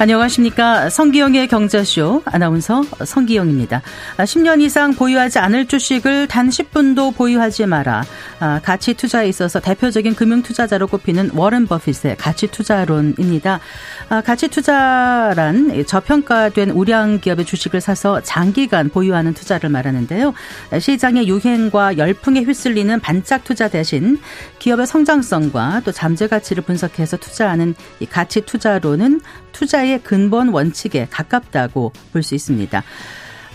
안녕하십니까. 성기영의 경제쇼 아나운서 성기영입니다. 10년 아, 이상 보유하지 않을 주식을 단 10분도 보유하지 마라. 아, 가치 투자에 있어서 대표적인 금융 투자자로 꼽히는 워런 버핏의 가치 투자론입니다. 아, 가치 투자란 저평가된 우량 기업의 주식을 사서 장기간 보유하는 투자를 말하는데요. 시장의 유행과 열풍에 휩쓸리는 반짝 투자 대신 기업의 성장성과 또 잠재 가치를 분석해서 투자하는 이 가치 투자론은 투자의 근본 원칙에 가깝다고 볼 수 있습니다.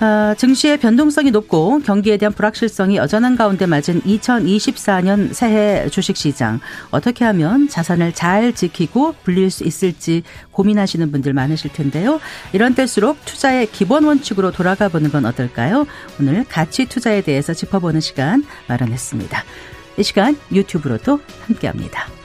아, 증시의 변동성이 높고 경기에 대한 불확실성이 여전한 가운데 맞은 2024년 새해 주식시장 어떻게 하면 자산을 잘 지키고 불릴 수 있을지 고민하시는 분들 많으실 텐데요. 이런 때일수록 투자의 기본 원칙으로 돌아가 보는 건 어떨까요? 오늘 가치 투자에 대해서 짚어보는 시간 마련했습니다. 이 시간 유튜브로도 함께합니다.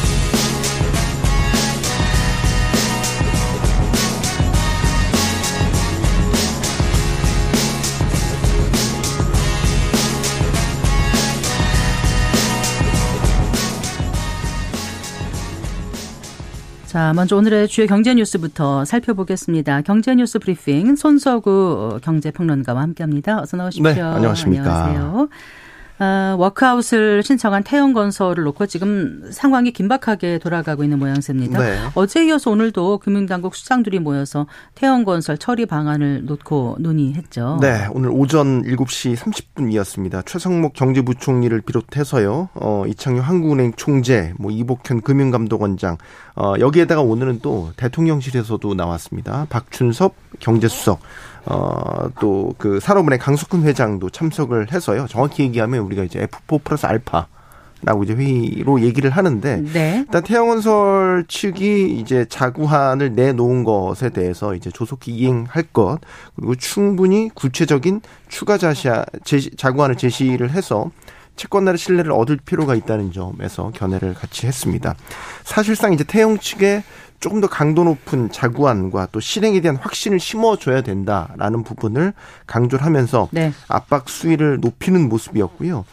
자, 먼저 오늘의 주요 경제 뉴스부터 살펴보겠습니다. 경제 뉴스 브리핑 손서구 경제평론가와 함께합니다. 어서 나오십시오. 네, 안녕하십니까. 안녕하세요. 어, 워크아웃을 신청한 태형건설을 놓고 지금 상황이 긴박하게 돌아가고 있는 모양새입니다. 네. 어제 이어서 오늘도 금융당국 수장들이 모여서 태형건설 처리 방안을 놓고 논의했죠. 네, 오늘 오전 7시 30분이었습니다. 최성목 경제부총리를 비롯해서요, 어, 이창용 한국은행 총재, 뭐 이복현 금융감독원장, 어, 여기에다가 오늘은 또 대통령실에서도 나왔습니다. 박춘섭 경제수석, 어, 또 그 산업은행 강석훈 회장도 참석을 해서요. 정확히 얘기하면 우리가 이제 F4 플러스 알파 라고 이제 회의로 얘기를 하는데 네. 일단 태양건설 측이 이제 자구안을 내놓은 것에 대해서 이제 조속히 이행할 것 그리고 충분히 구체적인 추가 자시아 제시, 자구안을 제시를 해서 채권날의 신뢰를 얻을 필요가 있다는 점에서 견해를 같이 했습니다. 사실상 이제 태영 측의 조금 더 강도 높은 자구안과 또 실행에 대한 확신을 심어줘야 된다라는 부분을 강조를 하면서 네. 압박 수위를 높이는 모습이었고요.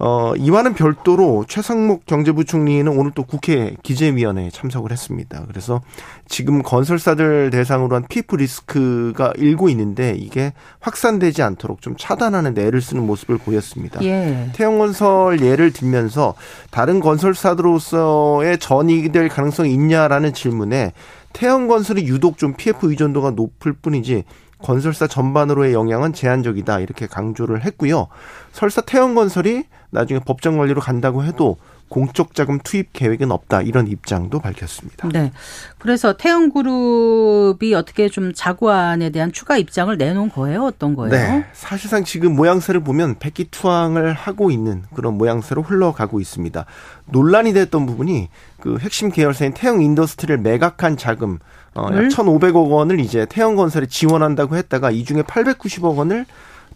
어, 이와는 별도로 최상목 경제부총리는 오늘 또 국회 기재위원회에 참석을 했습니다. 그래서 지금 건설사들 대상으로 한 PF 리스크가 일고 있는데 이게 확산되지 않도록 좀 차단하는 애를 쓰는 모습을 보였습니다. 예. 태영건설 예를 들면서 다른 건설사들로서의 전이익이 될 가능성이 있냐라는 질문에 태영건설이 유독 좀 PF 의존도가 높을 뿐이지 건설사 전반으로의 영향은 제한적이다 이렇게 강조를 했고요. 설사 태영건설이 나중에 법정 관리로 간다고 해도 공적 자금 투입 계획은 없다 이런 입장도 밝혔습니다. 네. 그래서 태영그룹이 어떻게 좀 자구안에 대한 추가 입장을 내놓은 거예요? 어떤 거예요? 네. 사실상 지금 모양새를 보면 백기 투항을 하고 있는 그런 모양새로 흘러가고 있습니다. 논란이 됐던 부분이 그 핵심 계열사인 태영 인더스트리를 매각한 자금 어, 약 1,500억 원을 이제 태영 건설에 지원한다고 했다가 이 중에 890억 원을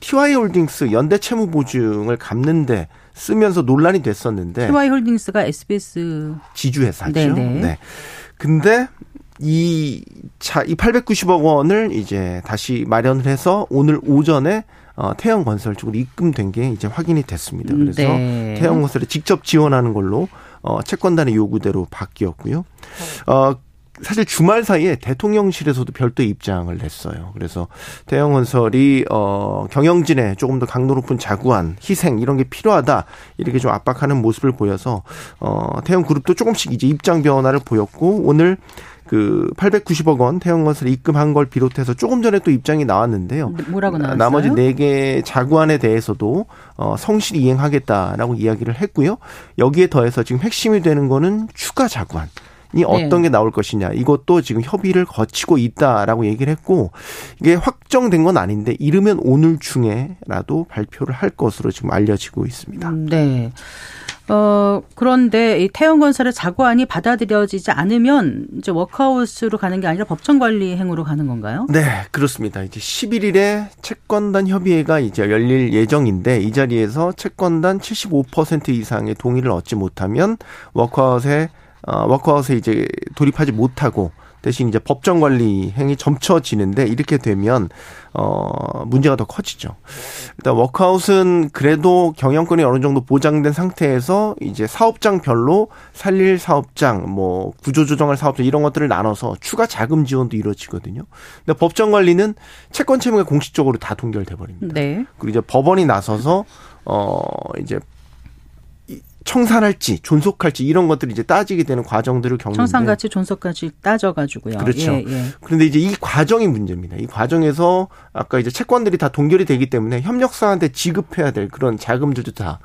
TY홀딩스 연대 채무 보증을 갚는데 쓰면서 논란이 됐었는데 TY홀딩스가 SBS 지주회사죠. 네네. 네. 근데 이 자, 이 890억 원을 이제 다시 마련을 해서 오늘 오전에 어, 태영건설 쪽으로 입금된 게 이제 확인이 됐습니다. 그래서 네. 태영건설에 직접 지원하는 걸로 어, 채권단의 요구대로 바뀌었고요. 어, 사실 주말 사이에 대통령실에서도 별도 입장을 냈어요. 그래서 대형건설이 어 경영진에 조금 더 강도 높은 자구안, 희생 이런 게 필요하다 이렇게 좀 압박하는 모습을 보여서 어 태형그룹도 조금씩 이제 입장 변화를 보였고 오늘 그 890억 원 태형건설 입금한 걸 비롯해서 조금 전에 또 입장이 나왔는데요. 네, 뭐라고 나왔어요? 나머지 4개 자구안에 대해서도 어 성실히 이행하겠다라고 이야기를 했고요. 여기에 더해서 지금 핵심이 되는 거는 추가 자구안. 이 어떤 네. 게 나올 것이냐 이것도 지금 협의를 거치고 있다라고 얘기를 했고 이게 확정된 건 아닌데 이르면 오늘 중에라도 발표를 할 것으로 지금 알려지고 있습니다. 음, 네. 어, 그런데 이 태형건설의 자구안이 받아들여지지 않으면 이제 워크아웃으로 가는 게 아니라 법정 관리 행으로 가는 건가요? 네, 그렇습니다. 이제 11일에 채권단 협의회가 이제 열릴 예정인데 이 자리에서 채권단 75% 이상의 동의를 얻지 못하면 워크아웃에 어, 워크아웃에 이제 돌입하지 못하고 대신 이제 법정 관리 행위 점쳐지는데 이렇게 되면 어 문제가 더 커지죠. 일단 워크아웃은 그래도 경영권이 어느 정도 보장된 상태에서 이제 사업장별로 살릴 사업장, 뭐 구조 조정할 사업장 이런 것들을 나눠서 추가 자금 지원도 이루어지거든요. 근데 법정 관리는 채권 채무가 공식적으로 다 동결돼 버립니다. 네. 그리고 이제 법원이 나서서 어 이제 청산할지 존속할지 이런 것들이 이제 따지게 되는 과정들을 겪는데 청산가치 존속가치 따져가지고요. 그렇죠. 예, 예. 그런데 이제 이 과정이 문제입니다. 이 과정에서 아까 이제 채권들이 다 동결이 되기 때문에 협력사한테 지급해야 될 그런 자금들도 다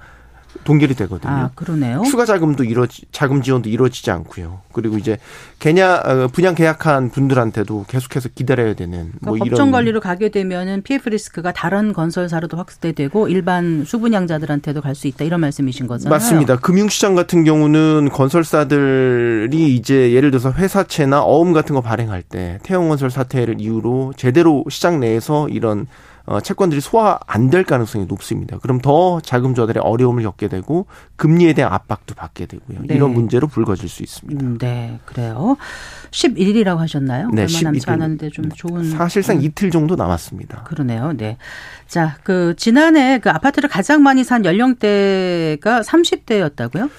동결이 되거든요. 아, 그러네요. 추가 자금도 이루어지 자금 지원도 이루어지지 않고요. 그리고 이제 개냐 어, 분양 계약한 분들한테도 계속해서 기다려야 되는 뭐 그러니까 법정 관리로 가게 되면은 PF 리스크가 다른 건설사로도 확대되고 일반 수분양자들한테도 갈 수 있다 이런 말씀이신 거잖아요. 맞습니다. 금융시장 같은 경우는 건설사들이 이제 예를 들어서 회사채나 어음 같은 거 발행할 때 태형건설 사태를 이유로 제대로 시장 내에서 이런 어, 채권들이 소화 안 될 가능성이 높습니다. 그럼 더 자금 조달에 어려움을 겪게 되고 금리에 대한 압박도 받게 되고요. 네. 이런 문제로 불거질 수 있습니다. 음, 네, 그래요. 11일이라고 하셨나요? 네, 얼마 남지 않았는데 좀 좋은 사실상 음. 이틀 정도 남았습니다. 그러네요. 네. 자, 그 지난해 그 아파트를 가장 많이 산 연령대가 30대였다고요?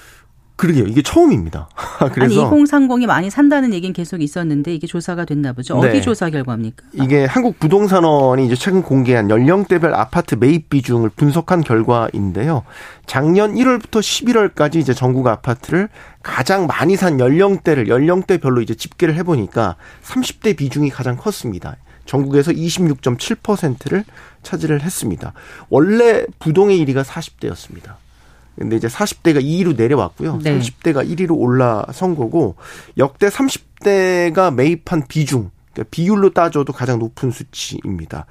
그러게요. 이게 처음입니다. 그래서 아니 2030이 많이 산다는 얘기는 계속 있었는데 이게 조사가 됐나 보죠. 어디 네. 조사 결과입니까? 이게 한국 부동산원이 이제 최근 공개한 연령대별 아파트 매입 비중을 분석한 결과인데요. 작년 1월부터 11월까지 이제 전국 아파트를 가장 많이 산 연령대를 연령대별로 이제 집계를 해 보니까 30대 비중이 가장 컸습니다. 전국에서 26.7%를 차지를 했습니다. 원래 부동의 1위가 40대였습니다. 근데 이제 40대가 2위로 내려왔고요. 네. 30대가 1위로 올라선 거고 역대 30대가 매입한 비중 그러니까 비율로 따져도 가장 높은 수치입니다.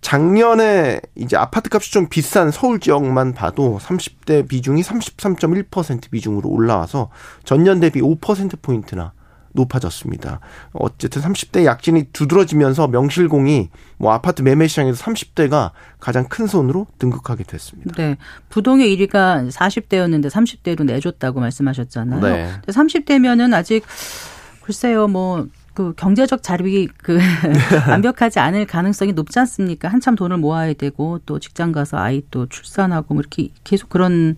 작년에 이제 아파트 값이 좀 비싼 서울 지역만 봐도 30대 비중이 33.1% 비중으로 올라와서 전년 대비 5% 포인트나 높아졌습니다. 어쨌든 30대 약진이 두드러지면서 명실공히 뭐 아파트 매매 시장에서 30대가 가장 큰 손으로 등극하게 됐습니다. 네. 부동의 1위가 40대였는데 30대로 내줬다고 말씀하셨잖아요. 네. 30대면은 아직 글쎄요, 뭐, 그 경제적 자립이 그 완벽하지 않을 가능성이 높지 않습니까? 한참 돈을 모아야 되고 또 직장 가서 아이 또 출산하고 뭐 이렇게 계속 그런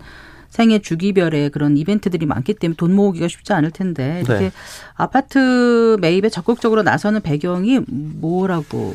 생애 주기별의 그런 이벤트들이 많기 때문에 돈 모으기가 쉽지 않을 텐데 이렇게 네. 아파트 매입에 적극적으로 나서는 배경이 뭐라고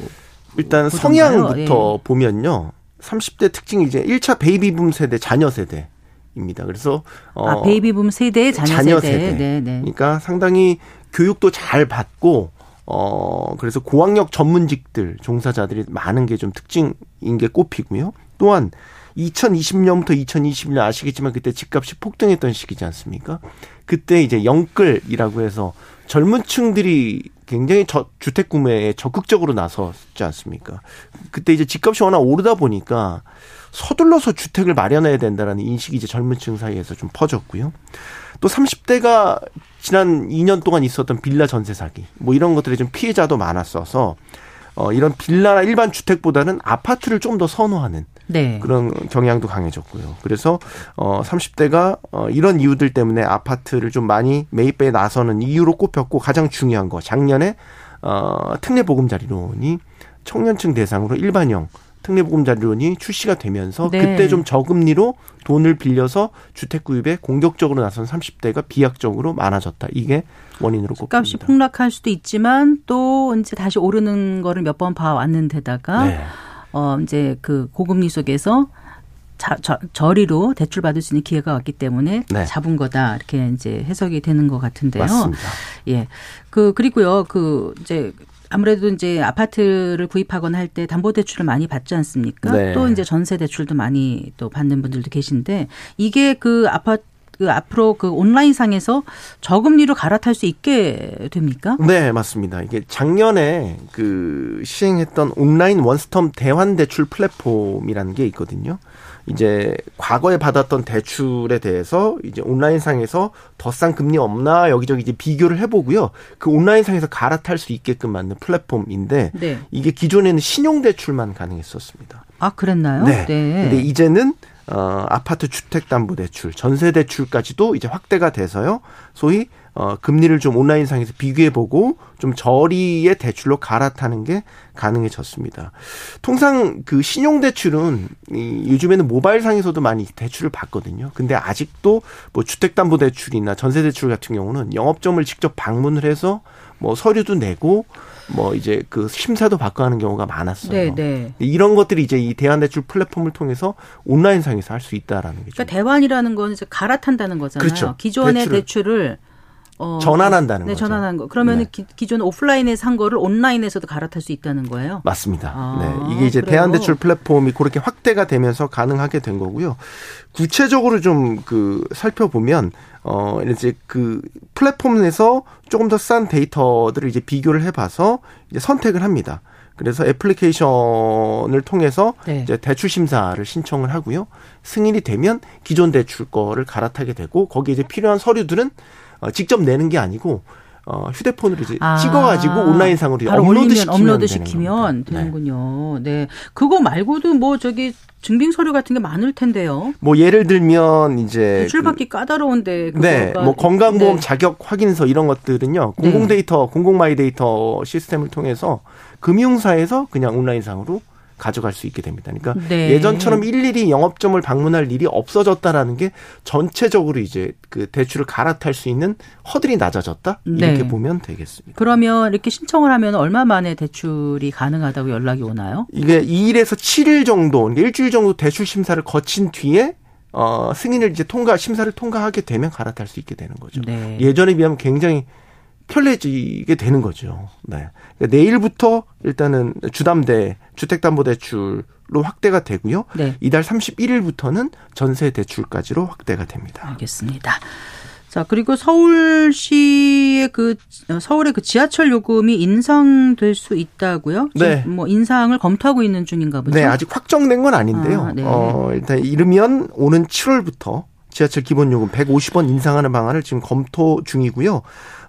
일단 성향부터 예. 보면요. 30대 특징이 이제 1차 베이비붐 세대 자녀 세대 입니다. 그래서 어 아, 베이비붐 세대의 자녀, 자녀 세대. 세대. 네, 네. 그러니까 상당히 교육도 잘 받고 어 그래서 고학력 전문직들 종사자들이 많은 게 좀 특징인 게 꼽히고요. 또한 2020년부터 2021년 아시겠지만 그때 집값이 폭등했던 시기지 않습니까? 그때 이제 영끌이라고 해서 젊은 층들이 굉장히 저, 주택 구매에 적극적으로 나섰지 않습니까? 그때 이제 집값이 워낙 오르다 보니까 서둘러서 주택을 마련해야 된다라는 인식이 이제 젊은 층 사이에서 좀 퍼졌고요. 또 30대가 지난 2년 동안 있었던 빌라 전세 사기 뭐 이런 것들에 좀 피해자도 많았어서 어 이런 빌라나 일반 주택보다는 아파트를 좀 더 선호하는 네. 그런 경향도 강해졌고요. 그래서 어 30대가 어 이런 이유들 때문에 아파트를 좀 많이 매입에 나서는 이유로 꼽혔고 가장 중요한 거 작년에 어 특례 보금자리론이 청년층 대상으로 일반형 특례보금자리론이 출시가 되면서 네. 그때 좀 저금리로 돈을 빌려서 주택 구입에 공격적으로 나선 30대가 비약적으로 많아졌다. 이게 원인으로 꼽힙니다. 값이 폭락할 수도 있지만 또 이제 다시 오르는 거를 몇 번 봐왔는데다가 네. 어 이제 그 고금리 속에서 자, 저, 저리로 대출 받을 수 있는 기회가 왔기 때문에 네. 잡은 거다 이렇게 이제 해석이 되는 것 같은데요. 맞습니다. 예. 그 그리고요. 그 이제 아무래도 이제 아파트를 구입하거나 할 때 담보대출을 많이 받지 않습니까? 네. 또 이제 전세 대출도 많이 또 받는 분들도 계신데 이게 그 아파트 그 앞으로 그 온라인 상에서 저금리로 갈아탈 수 있게 됩니까? 네, 맞습니다. 이게 작년에 그 시행했던 온라인 원스톱 대환 대출 플랫폼이라는 게 있거든요. 이제 과거에 받았던 대출에 대해서 이제 온라인상에서 더 싼 금리 없나 여기저기 이제 비교를 해보고요. 그 온라인상에서 갈아탈 수 있게끔 만든 플랫폼인데 네. 이게 기존에는 신용 대출만 가능했었습니다. 아 그랬나요? 네. 네. 근데 이제는 어, 아파트 주택 담보 대출, 전세 대출까지도 이제 확대가 돼서요. 소위 어, 금리를 좀 온라인상에서 비교해보고 좀 저리의 대출로 갈아타는 게 가능해졌습니다. 통상 그 신용대출은 이 요즘에는 모바일상에서도 많이 대출을 받거든요. 근데 아직도 뭐 주택담보대출이나 전세대출 같은 경우는 영업점을 직접 방문을 해서 뭐 서류도 내고 뭐 이제 그 심사도 받고 하는 경우가 많았어요. 네, 네. 이런 것들이 이제 이 대환대출 플랫폼을 통해서 온라인상에서 할 수 있다라는 거죠. 그러니까 대환이라는 건 이제 갈아탄다는 거잖아요. 그렇죠. 기존의 대출을, 대출을 어, 전환한다는 네, 거죠. 전환한 거. 그러면 네. 기존 오프라인에서 한 거를 온라인에서도 갈아탈 수 있다는 거예요? 맞습니다. 아, 네. 이게 이제 대한대출 플랫폼이 그렇게 확대가 되면서 가능하게 된 거고요. 구체적으로 좀 그 살펴보면 어 이제 그 플랫폼에서 조금 더 싼 데이터들을 이제 비교를 해 봐서 이제 선택을 합니다. 그래서 애플리케이션을 통해서 네. 이제 대출 심사를 신청을 하고요. 승인이 되면 기존 대출 거를 갈아타게 되고 거기에 이제 필요한 서류들은 어, 직접 내는 게 아니고 어, 휴대폰으로 이제 아, 찍어가지고 온라인상으로 업로드 시키면, 업로드 시키면 되는 되는군요. 네. 네. 그거 말고도 뭐 저기 증빙 서류 같은 게 많을 텐데요. 뭐 예를 들면 이제 대출받기 그, 까다로운데 네, 뭐 건강보험 네. 자격 확인서 이런 것들은요 공공 네. 데이터, 공공 마이 데이터 시스템을 통해서 금융사에서 그냥 온라인상으로 가져갈 수 있게 됩니다. 그러니까 네. 예전처럼 일일이 영업점을 방문할 일이 없어졌다라는 게 전체적으로 이제 그 대출을 갈아탈 수 있는 허들이 낮아졌다 이렇게 네. 보면 되겠습니다. 그러면 이렇게 신청을 하면 얼마 만에 대출이 가능하다고 연락이 오나요? 이게 2일에서 7일 정도, 그러니까 일주일 정도 대출 심사를 거친 뒤에 어, 승인을 이제 통과 심사를 통과하게 되면 갈아탈 수 있게 되는 거죠. 네. 예전에 비하면 굉장히 편리해지게 되는 거죠. 네. 그러니까 내일부터 일단은 주담대 주택담보대출로 확대가 되고요. 네. 이달 31일부터는 전세 대출까지로 확대가 됩니다. 알겠습니다. 자, 그리고 서울시의 그, 서울의 그 지하철 요금이 인상될 수 있다고요? 네. 뭐 인상을 검토하고 있는 중인가 보죠? 네, 아직 확정된 건 아닌데요. 아, 네. 어, 일단 이르면 오는 7월부터 지하철 기본 요금 150원 인상하는 방안을 지금 검토 중이고요.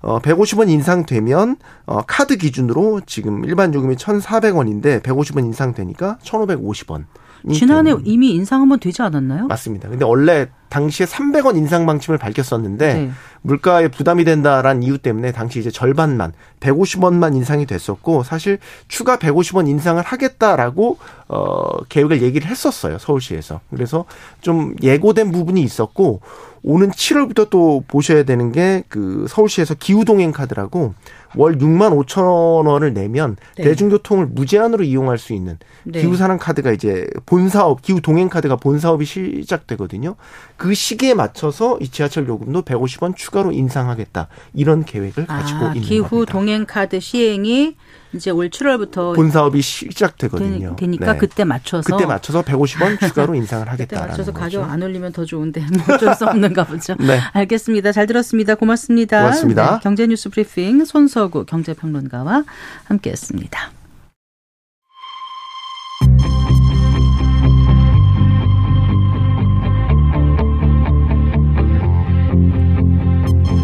어, 150원 인상되면 어, 카드 기준으로 지금 일반 요금이 1,400원인데 150원 인상되니까 1,550원. 지난해. 이미 인상 한번 되지 않았나요? 맞습니다. 근데 원래 당시에 300원 인상 방침을 밝혔었는데 네. 물가에 부담이 된다라는 이유 때문에 당시 이제 절반만 150원만 인상이 됐었고 사실 추가 150원 인상을 하겠다라고 어 계획을 얘기를 했었어요 서울시에서 그래서 좀 예고된 부분이 있었고 오는 7월부터 또 보셔야 되는 게 그 서울시에서 기후동행 카드라고 월 6만 5천 원을 내면 네. 대중교통을 무제한으로 이용할 수 있는 네. 기후산업 카드가 이제 본사업 기후동행 카드가 본사업이 시작되거든요. 그 시기에 맞춰서 이 지하철 요금도 150원 추가로 인상하겠다 이런 계획을 가지고 아, 있는 기후 겁니다. 동행 카드 시행이 이제 올 7월부터 본 사업이 시작되거든요. 되 니까 네. 그때 맞춰서 그때 맞춰서 150원 추가로 인상을 하겠다. 그때 맞춰서 가격 안 올리면 더 좋은데 뭐 어쩔 수 없는가 보죠. 네. 알겠습니다. 잘 들었습니다. 고맙습니다. 고맙습니다. 네, 경제뉴스 브리핑 손서구 경제평론가와 함께했습니다.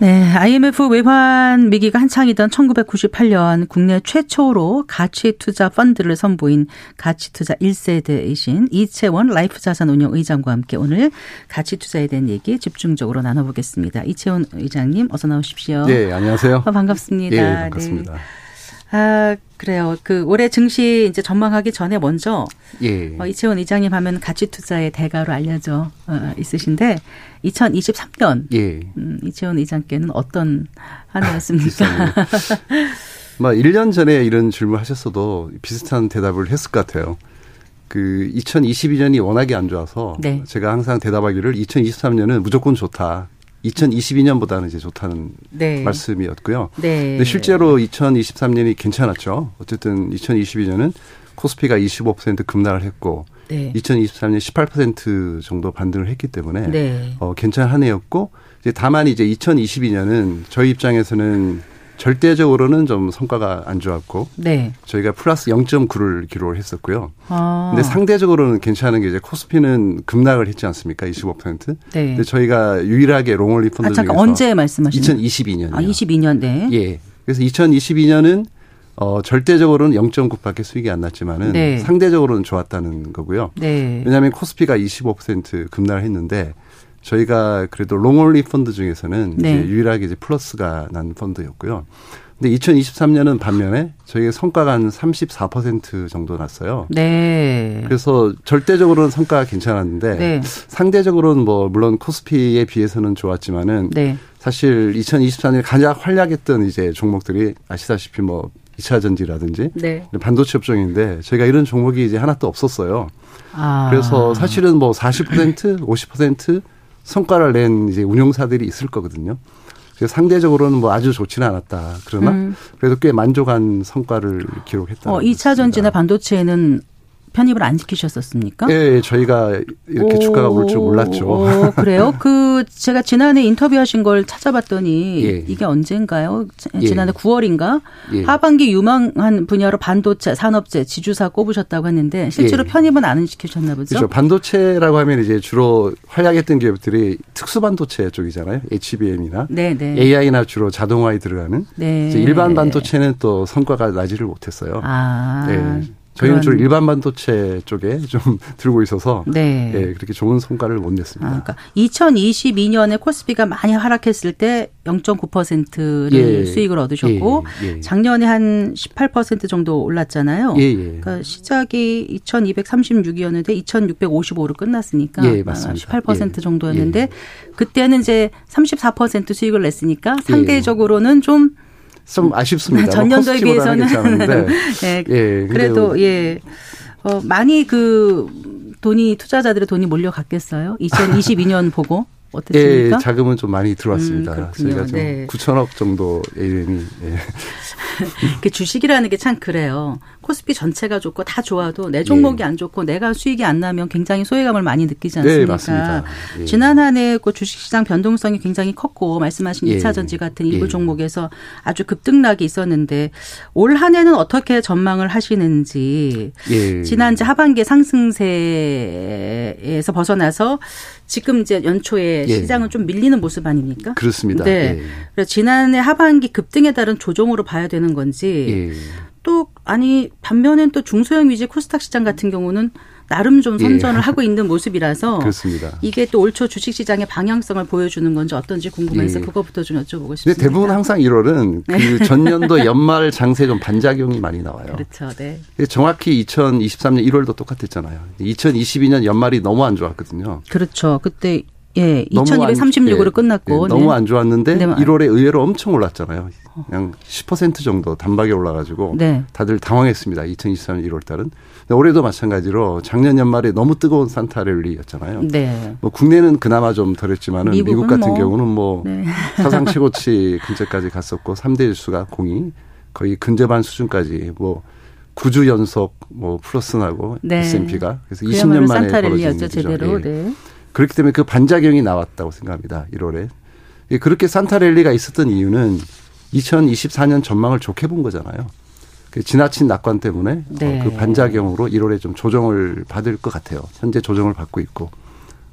네, IMF 외환 위기가 한창이던 1998년 국내 최초로 가치 투자 펀드를 선보인 가치 투자 1세대이신 이채원 라이프 자산 운영 의장과 함께 오늘 가치 투자에 대한 얘기 집중적으로 나눠보겠습니다. 이채원 의장님 어서 나오십시오. 네, 안녕하세요. 어, 반갑습니다. 예, 반갑습니다. 네. 아, 그래요. 그 올해 증시 이제 전망하기 전에 먼저 예. 어, 이채원 이장님 하면 가치 투자의 대가로 알려져 어, 있으신데 2023년 예. 음, 이채원 이장께는 어떤 한 해였습니까? 막 1년 전에 이런 질문 하셨어도 비슷한 대답을 했을 것 같아요. 그 2022년이 워낙에 안 좋아서 네. 제가 항상 대답하기를 2023년은 무조건 좋다. 2022년보다는 이제 좋다는 네. 말씀이었고요. 네. 근데 실제로 2023년이 괜찮았죠. 어쨌든 2022년은 코스피가 25% 급락을 했고 네. 2023년 18% 정도 반등을 했기 때문에 네. 어, 괜찮은 한 해였고 이제 다만 이제 2022년은 저희 입장에서는 절대적으로는 좀 성과가 안 좋았고 네. 저희가 플러스 0.9를 기록을 했었고요. 아. 근데 상대적으로는 괜찮은 게 이제 코스피는 급락을 했지 않습니까? 25%. 네. 근데 저희가 유일하게 롱올리 펀드 아, 잠깐 중에서 언제 말씀하시는 2022년이요. 아, 22년 네. 예. 그래서 2022년은 어 절대적으로는 0.9밖에 수익이 안 났지만은 네. 상대적으로는 좋았다는 거고요. 네. 왜냐하면 코스피가 25% 급락을 했는데 저희가 그래도 롱올리 펀드 중에서는 네. 이제 유일하게 이제 플러스가 난 펀드였고요. 근데 2023년은 반면에 저희가 성과가 한 34% 정도 났어요. 네. 그래서 절대적으로는 성과가 괜찮았는데 네. 상대적으로는 뭐 물론 코스피에 비해서는 좋았지만은 네. 사실 2024년 가장 활약했던 이제 종목들이 아시다시피 뭐 2차 전지라든지 네. 반도체 업종인데 저희가 이런 종목이 이제 하나도 없었어요. 아. 그래서 사실은 뭐 40%, 50% 성과를 낸 이제 운용사들이 있을 거거든요. 그래서 상대적으로는 뭐 아주 좋지는 않았다. 그러나 음. 그래도 꽤 만족한 성과를 기록했다. 어, 2차 전지나 반도체는 편입을 안 시키셨었습니까? 예, 예, 저희가 이렇게 주가가 오를 줄 몰랐죠. 오, 그래요? 그 제가 지난해 인터뷰하신 걸 찾아봤더니 예. 이게 언젠가요? 예. 지난해 9월인가? 예. 하반기 유망한 분야로 반도체, 산업재, 지주사 꼽으셨다고 했는데 실제로 예. 편입은 안 시키셨나 보죠? 그렇죠. 반도체라고 하면 이제 주로 활약했던 기업들이 특수 반도체 쪽이잖아요. HBM이나 네, 네. AI나 주로 자동화에 들어가는. 네. 일반 반도체는 또 성과가 나지를 못했어요. 아. 네. 저희는 주로 일반 반도체 쪽에 좀 들고 있어서 네. 예, 그렇게 좋은 성과를 못 아, 냈습니다. 그러니까 2022년에 코스피가 많이 하락했을 때 0.9%를 예. 수익을 얻으셨고 예, 예. 작년에 한 18% 정도 올랐잖아요. 예, 예. 그러니까 시작이 2,236이었는데 2,655로 끝났으니까 예, 맞습니다. 18% 예. 정도였는데 예. 그때는 이제 34% 수익을 냈으니까 상대적으로는 좀 좀 아쉽습니다. 뭐 전년도에 코스피보다는 비해서는 괜찮은데. 예, 예, 그래도 뭐- 예. 어, 많이 그 돈이 투자자들의 돈이 몰려갔겠어요. 2022년 보고 예, 어땠습니까? 자금은 좀 많이 들어왔습니다. 음. 저희가 좀 네. 9천억 정도 AUM이 예. 그 주식이라는 게 참 그래요. 코스피 전체가 좋고 다 좋아도 내 종목이 예. 안 좋고 내가 수익이 안 나면 굉장히 소외감을 많이 느끼지 네, 않습니까? 맞습니다. 예. 지난 한 해 그 주식시장 변동성이 굉장히 컸고 말씀하신 예. 2차 전지 같은 일부 예. 종목에서 아주 급등락이 있었는데 올 한 해는 어떻게 전망을 하시는지 예. 지난 이제 하반기 상승세에서 벗어나서 지금 이제 연초에 예. 시장은 좀 밀리는 모습 아닙니까? 그렇습니다. 네. 예. 그래서 지난해 하반기 급등에 따른 조정으로 봐야 되는 건지 예. 또 아니 반면엔 또 중소형 위주 코스닥 시장 같은 경우는 나름 좀 선전을 예. 하고 있는 모습이라서 그렇습니다. 이게 또 올 초 주식 시장의 방향성을 보여주는 건지 어떤지 궁금해서 예. 그거부터 좀 여쭤보고 싶습니다. 대부분 항상 1월은 그 전년도 연말 장세 좀 반작용이 많이 나와요. 그렇죠. 네. 정확히 2023년 1월도 똑같았잖아요. 2022년 연말이 너무 안 좋았거든요. 그렇죠. 그때 예, 너무 안- 2236으로 예, 끝났고 예, 너무 네. 안 좋았는데 네, 1월에 의외로 엄청 올랐잖아요. 그냥 10% 정도 단박에 올라가지고 네. 다들 당황했습니다. 2023년 1월 달은. 올해도 마찬가지로 작년 연말에 너무 뜨거운 산타 랠리였잖아요. 네. 뭐 국내는 그나마 좀 덜했지만은 미국은 미국 같은 뭐, 경우는 뭐 네. 사상 최고치 근처까지 갔었고 3대 지수가 공이 거의 근접한 수준까지 뭐 9주 연속 뭐 플러스 나고 네. S&P가 그래서 20년 그야말로 만에 벌어진 산타 랠리였죠, 일이죠. 제대로. 예. 네. 그렇기 때문에 그 반작용이 나왔다고 생각합니다. 1월에. 예, 그렇게 산타랠리가 있었던 이유는 2024년 전망을 좋게 본 거잖아요. 그 지나친 낙관 때문에 네. 어, 그 반작용으로 1월에 좀 조정을 받을 것 같아요. 현재 조정을 받고 있고.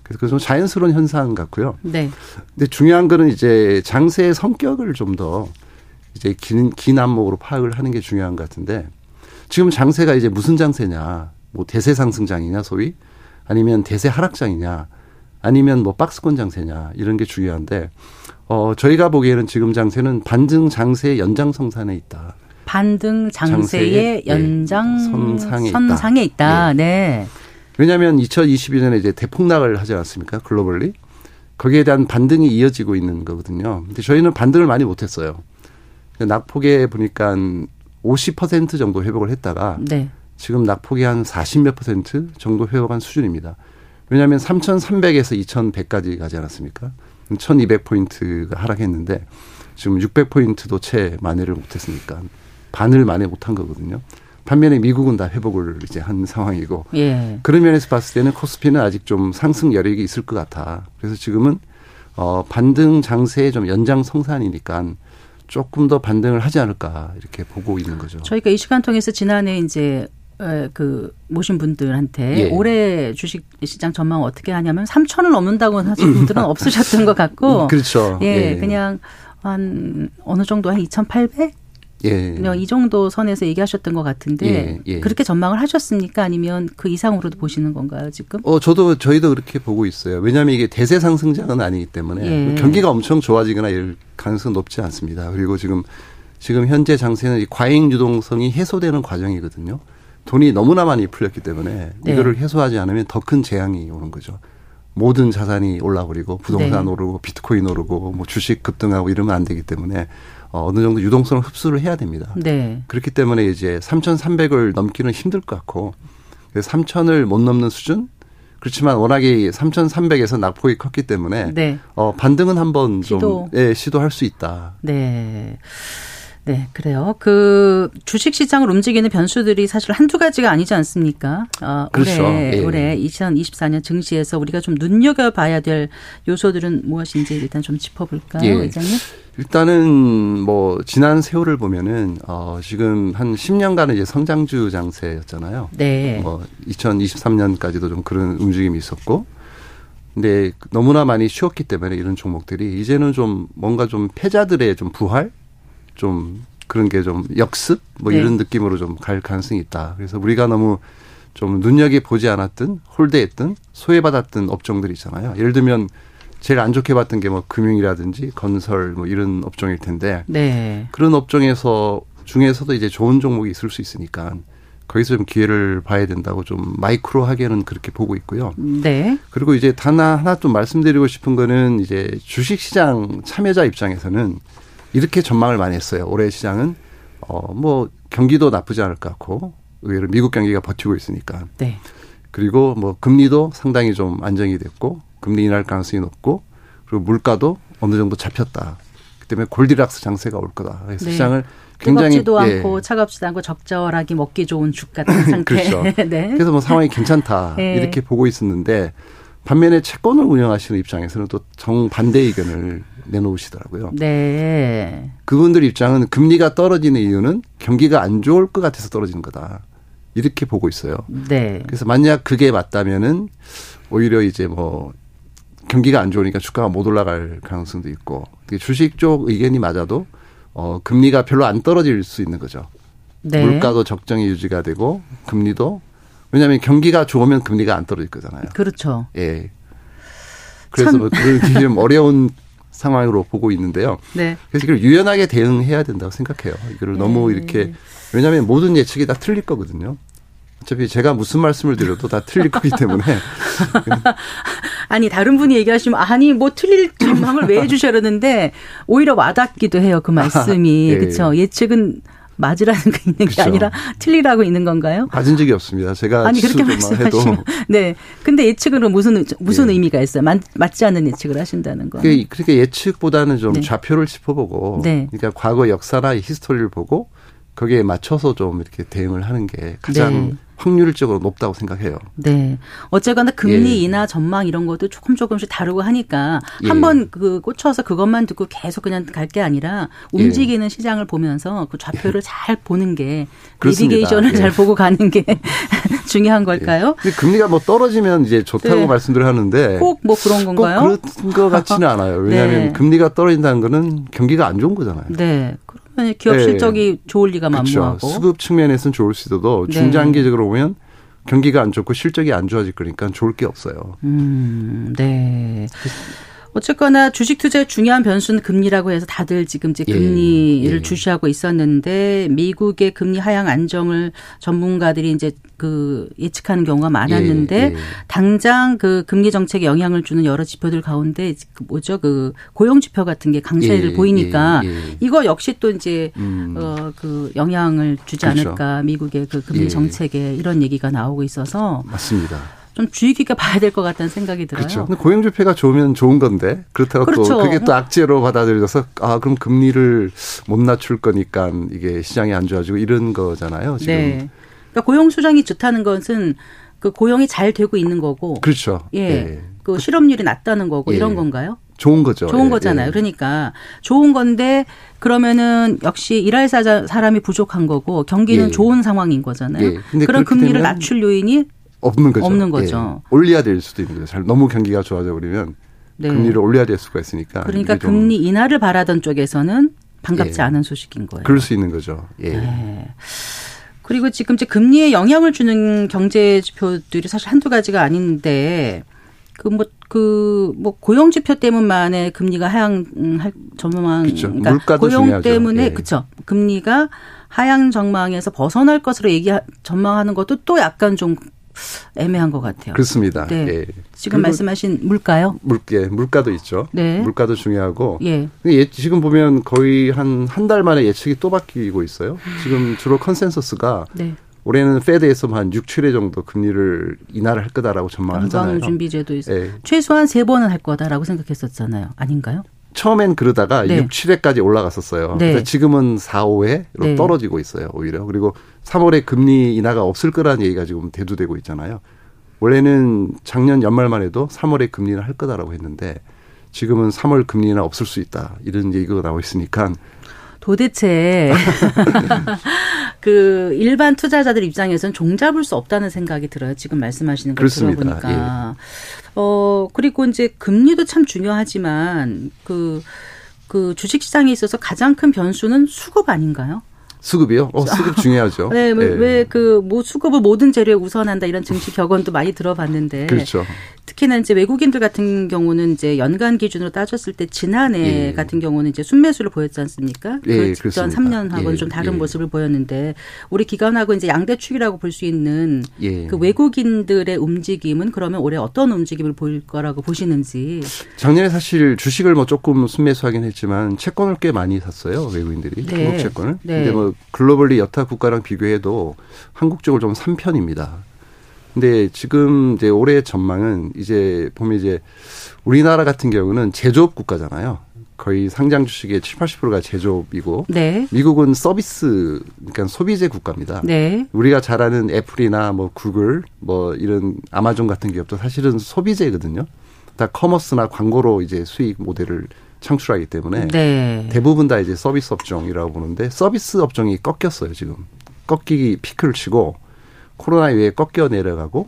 그래서 그좀 자연스러운 현상 같고요. 네. 근데 중요한 거는 이제 장세의 성격을 좀 더 이제 긴, 긴 안목으로 파악을 하는 게 중요한 것 같은데 지금 장세가 이제 무슨 장세냐. 뭐 대세 상승장이냐 소위 아니면 대세 하락장이냐 아니면 뭐 박스권 장세냐 이런 게 중요한데 어 저희가 보기에는 지금 장세는 반등 장세의 연장성산에 있다. 반등 장세의 장세의, 예, 연장 선상에 있다. 선상에 있다. 예. 네. 왜냐하면 2022년에 이제 대폭락을 하지 않았습니까? 글로벌리. 거기에 대한 반등이 이어지고 있는 거거든요. 근데 저희는 반등을 많이 못했어요. 낙폭에 보니까 한50% 정도 회복을 했다가 네. 지금 낙폭이 한 40 몇 퍼센트 정도 회복한 수준입니다. 왜냐하면 3,300에서 2,100까지 가지 않았습니까? 1200포인트가 하락했는데 지금 600포인트도 채 만회를 못했으니까 반을 만회 못한 거거든요. 반면에 미국은 다 회복을 이제 한 상황이고 예. 그런 면에서 봤을 때는 코스피는 아직 좀 상승 여력이 있을 것 같아. 그래서 지금은 어 반등 장세의 좀 연장 성산이니까 조금 더 반등을 하지 않을까 이렇게 보고 있는 거죠. 저희가 이 시간 통해서 지난해 이제 에, 그 모신 분들한테 예. 올해 주식 시장 전망 어떻게 하냐면 3천을 넘는다고 하신 분들은 없으셨던 것 같고 그렇죠. 예, 그냥 한 어느 정도 한 2,800? 예. 그냥 이 정도 선에서 얘기하셨던 것 같은데 예, 예. 그렇게 전망을 하셨습니까? 아니면 그 이상으로도 보시는 건가요, 지금? 어, 저도, 저희도 그렇게 보고 있어요. 왜냐하면 이게 대세 상승장은 아니기 때문에 예. 경기가 엄청 좋아지거나 이럴 가능성은 높지 않습니다. 그리고 지금, 지금 현재 장세는 이 과잉 유동성이 해소되는 과정이거든요. 돈이 너무나 많이 풀렸기 때문에 네. 이거를 해소하지 않으면 더 큰 재앙이 오는 거죠. 모든 자산이 올라버리고 부동산 네. 오르고 비트코인 오르고 뭐 주식 급등하고 이러면 안 되기 때문에 어, 어느 정도 유동성을 흡수를 해야 됩니다. 네. 그렇기 때문에 이제 3,300을 넘기는 힘들 것 같고 3,000을 못 넘는 수준? 그렇지만 워낙에 3,300에서 낙폭이 컸기 때문에 네. 어, 반등은 한번 좀 시도. 예, 시도할 수 있다. 네. 네, 그래요. 그 주식 시장을 움직이는 변수들이 사실 한두 가지가 아니지 않습니까? 어, 그렇죠. 올해 예. 올해 2024년 증시에서 우리가 좀 눈여겨 봐야 될 요소들은 무엇인지 일단 좀 짚어 볼까요, 예. 의장님? 일단은 뭐 지난 세월을 보면은 어 지금 한 10년간은 이제 성장주 장세였잖아요. 네. 뭐 2023년까지도 좀 그런 움직임이 있었고 근데 너무나 많이 쉬었기 때문에 이런 종목들이 이제는 좀 뭔가 좀 패자들의 좀 부활 좀 그런 게 좀 역습 뭐 네. 이런 느낌으로 좀 갈 가능성이 있다. 그래서 우리가 너무 좀 눈여겨 보지 않았던 홀대했던 소외받았던 업종들 있잖아요. 예를 들면 제일 안 좋게 봤던 게 뭐 금융이라든지 건설 뭐 이런 업종일 텐데 네. 그런 업종에서 중에서도 이제 좋은 종목이 있을 수 있으니까 거기서 좀 기회를 봐야 된다고 좀 마이크로하게는 그렇게 보고 있고요. 네. 그리고 이제 하나 하나 좀 말씀드리고 싶은 거는 이제 주식 시장 참여자 입장에서는 이렇게 전망을 많이 했어요. 올해 시장은 어 뭐 경기도 나쁘지 않을 것 같고 의외로 미국 경기가 버티고 있으니까 네. 그리고 뭐 금리도 상당히 좀 안정이 됐고 금리 인할 가능성이 높고 그리고 물가도 어느 정도 잡혔다. 그 때문에 골디락스 장세가 올 거다. 그래서 네. 시장을 굉장히 뜨겁지도 예. 않고 차갑지도 않고 적절하게 먹기 좋은 죽 같은 상태. 그렇죠. 네. 그래서 뭐 상황이 괜찮다 예. 이렇게 보고 있었는데 반면에 채권을 운영하시는 입장에서는 또 정반대 의견을 내놓으시더라고요. 네. 그분들 입장은 금리가 떨어지는 이유는 경기가 안 좋을 것 같아서 떨어지는 거다. 이렇게 보고 있어요. 네. 그래서 만약 그게 맞다면은 오히려 이제 뭐 경기가 안 좋으니까 주가가 못 올라갈 가능성도 있고 주식 쪽 의견이 맞아도 어 금리가 별로 안 떨어질 수 있는 거죠. 네. 물가도 적정히 유지가 되고 금리도 왜냐하면 경기가 좋으면 금리가 안 떨어질 거잖아요. 그렇죠. 예. 그래서 참. 뭐좀 어려운 상황으로 보고 있는데요. 네. 그래서 이걸 유연하게 대응해야 된다고 생각해요. 이거를 너무 네. 이렇게 왜냐하면 모든 예측이 다 틀릴 거거든요. 어차피 제가 무슨 말씀을 드려도 다 틀릴 거기 때문에 아니 다른 분이 얘기하시면 아니 뭐 틀릴 전망을 왜 해주셔야되는데 오히려 와닿기도 해요 그 말씀이 예. 그렇죠 예측은 맞으라는 거 있는 게 그쵸. 아니라 틀리라고 있는 건가요? 가진 적이 없습니다. 제가 아니 그렇게 말씀하시면 네 근데 예측은 무슨 무슨 예. 의미가 있어요? 맞, 맞지 않는 예측을 하신다는 거. 그러니까 예측보다는 좀 네. 좌표를 짚어보고 네. 그러니까 과거 역사나 히스토리를 보고 거기에 맞춰서 좀 이렇게 대응을 하는 게 가장 네. 확률적으로 높다고 생각해요. 네. 어쨌거나 금리 예. 인하 전망 이런 것도 조금 조금씩 다르고 하니까 예. 한번 그 꽂혀서 그것만 듣고 계속 그냥 갈 게 아니라 예. 움직이는 시장을 보면서 그 좌표를 잘 보는 게. 내비게이션을 예. 잘 보고 가는 게 중요한 걸까요? 금리가 뭐 떨어지면 이제 좋다고 네. 말씀들 하는데 꼭 뭐 그런 건가요? 꼭 그런 것 같지는 않아요. 왜냐하면 네. 금리가 떨어진다는 거는 경기가 안 좋은 거잖아요. 네. 그러면 기업 네. 실적이 좋을 리가 그렇죠. 만무하고. 수급 측면에서는 좋을 수 있어도 네. 중장기적으로 보면 경기가 안 좋고 실적이 안 좋아질 거니까 좋을 게 없어요. 음, 네. 어쨌거나 주식 투자의 중요한 변수는 금리라고 해서 다들 지금 이제 예, 금리를 예. 주시하고 있었는데 미국의 금리 하향 안정을 전문가들이 이제 그 예측하는 경우가 많았는데 예, 예. 당장 그 금리 정책에 영향을 주는 여러 지표들 가운데 그 뭐죠 그 고용 지표 같은 게 강세를 예, 보이니까. 이거 역시 또 이제 음. 어그 영향을 주지 그렇죠. 않을까 미국의 그 금리 예. 정책에 이런 얘기가 나오고 있어서 맞습니다. 좀 주의 깊게 봐야 될 것 같다는 생각이 들어요. 그렇죠. 근데 고용주폐가 좋으면 좋은 건데 그렇다고 그렇죠. 또 그게 또 악재로 받아들여져서 아 그럼 금리를 못 낮출 거니까 이게 시장이 안 좋아지고 이런 거잖아요. 지금. 네. 그러니까 고용 수정이 좋다는 것은 그 고용이 잘 되고 있는 거고, 그렇죠. 예, 예. 그 실업률이 낮다는 거고 예. 이런 건가요? 좋은 거죠. 좋은 예, 거잖아요. 예. 그러니까 좋은 건데 그러면은 역시 일할 사- 사람이 부족한 거고 경기는 예. 좋은 상황인 거잖아요. 예. 그런 금리를 낮출 요인이 없는 거죠. 없는 거죠. 예. 올려야 될 수도 있는 거죠. 잘 너무 경기가 좋아져 버리면 네. 금리를 올려야 될 수가 있으니까. 그러니까 금리 인하를 바라던 쪽에서는 반갑지 예. 않은 소식인 거예요. 그럴 수 있는 거죠. 예. 네. 그리고 지금 이제 금리에 영향을 주는 경제 지표들이 사실 한두 가지가 아닌데 그뭐 그 뭐 고용 지표 때문만에 금리가 하향할 전망 그쵸. 그러니까 물가도 고용 중요하죠. 때문에 예. 그쵸 금리가 하향 전망에서 벗어날 것으로 얘기 전망하는 것도 또 약간 좀 애매한 것 같아요. 그렇습니다. 네. 예. 지금 말씀하신 물가요? 물게 물가도 있죠. 네. 물가도 중요하고. 예. 예, 지금 보면 거의 한 한 달 만에 예측이 또 바뀌고 있어요. 지금 주로 컨센서스가 네. 올해는 Fed에서 한 6, 7회 정도 금리를 인하를 할 거다라고 전망하잖아요. 준비제도에서. 예. 최소한 세 번은 할 거다라고 생각했었잖아요. 아닌가요? 처음엔 그러다가 네. 6, 7회까지 올라갔었어요. 네. 지금은 4, 5회로 네. 떨어지고 있어요. 오히려. 그리고 3월에 금리 인하가 없을 거라는 얘기가 지금 대두되고 있잖아요. 원래는 작년 연말만 해도 3월에 금리를 할 거다라고 했는데 지금은 3월 금리 인하 없을 수 있다. 이런 얘기가 나오고 있으니까 도대체 그 일반 투자자들 입장에서는 종잡을 수 없다는 생각이 들어요. 지금 말씀하시는 걸 그렇습니다. 예. 들어보니까. 어 그리고 이제 금리도 참 중요하지만 그 그 주식 시장에 있어서 가장 큰 변수는 수급 아닌가요? 수급이요? 어, 수급 중요하죠. 네, 예. 왜그 뭐 수급을 모든 재료에 우선한다 이런 증시 격언도 많이 들어봤는데 그렇죠. 특히나 이제 외국인들 같은 경우는 이제 연간 기준으로 따졌을 때 지난해 예. 같은 경우는 이제 순매수를 보였지 않습니까? 예, 그 직전 그렇습니다. 3년하고는 예, 좀 다른 예. 모습을 보였는데 우리 기관하고 이제 양대축이라고 볼 수 있는 예. 그 외국인들의 움직임은 그러면 올해 어떤 움직임을 보일 거라고 보시는지. 작년에 사실 주식을 뭐 조금 순매수하긴 했지만 채권을 꽤 많이 샀어요 외국인들이 네. 한국 채권을. 네. 근데 뭐 글로벌리 여타 국가랑 비교해도 한국 쪽을 좀 3편입니다. 근데 지금 이제 올해 전망은 이제 보면 이제 우리나라 같은 경우는 제조업 국가잖아요. 거의 상장 주식의 7, 80%가 제조업이고 네. 미국은 서비스 그러니까 소비재 국가입니다. 네. 우리가 잘 아는 애플이나 뭐 구글 뭐 이런 아마존 같은 기업도 사실은 소비재거든요. 다 커머스나 광고로 이제 수익 모델을 창출하기 때문에 네. 대부분 다 이제 서비스 업종이라고 보는데 서비스 업종이 꺾였어요 지금 꺾이기 피크를 치고 코로나 이후에 꺾여 내려가고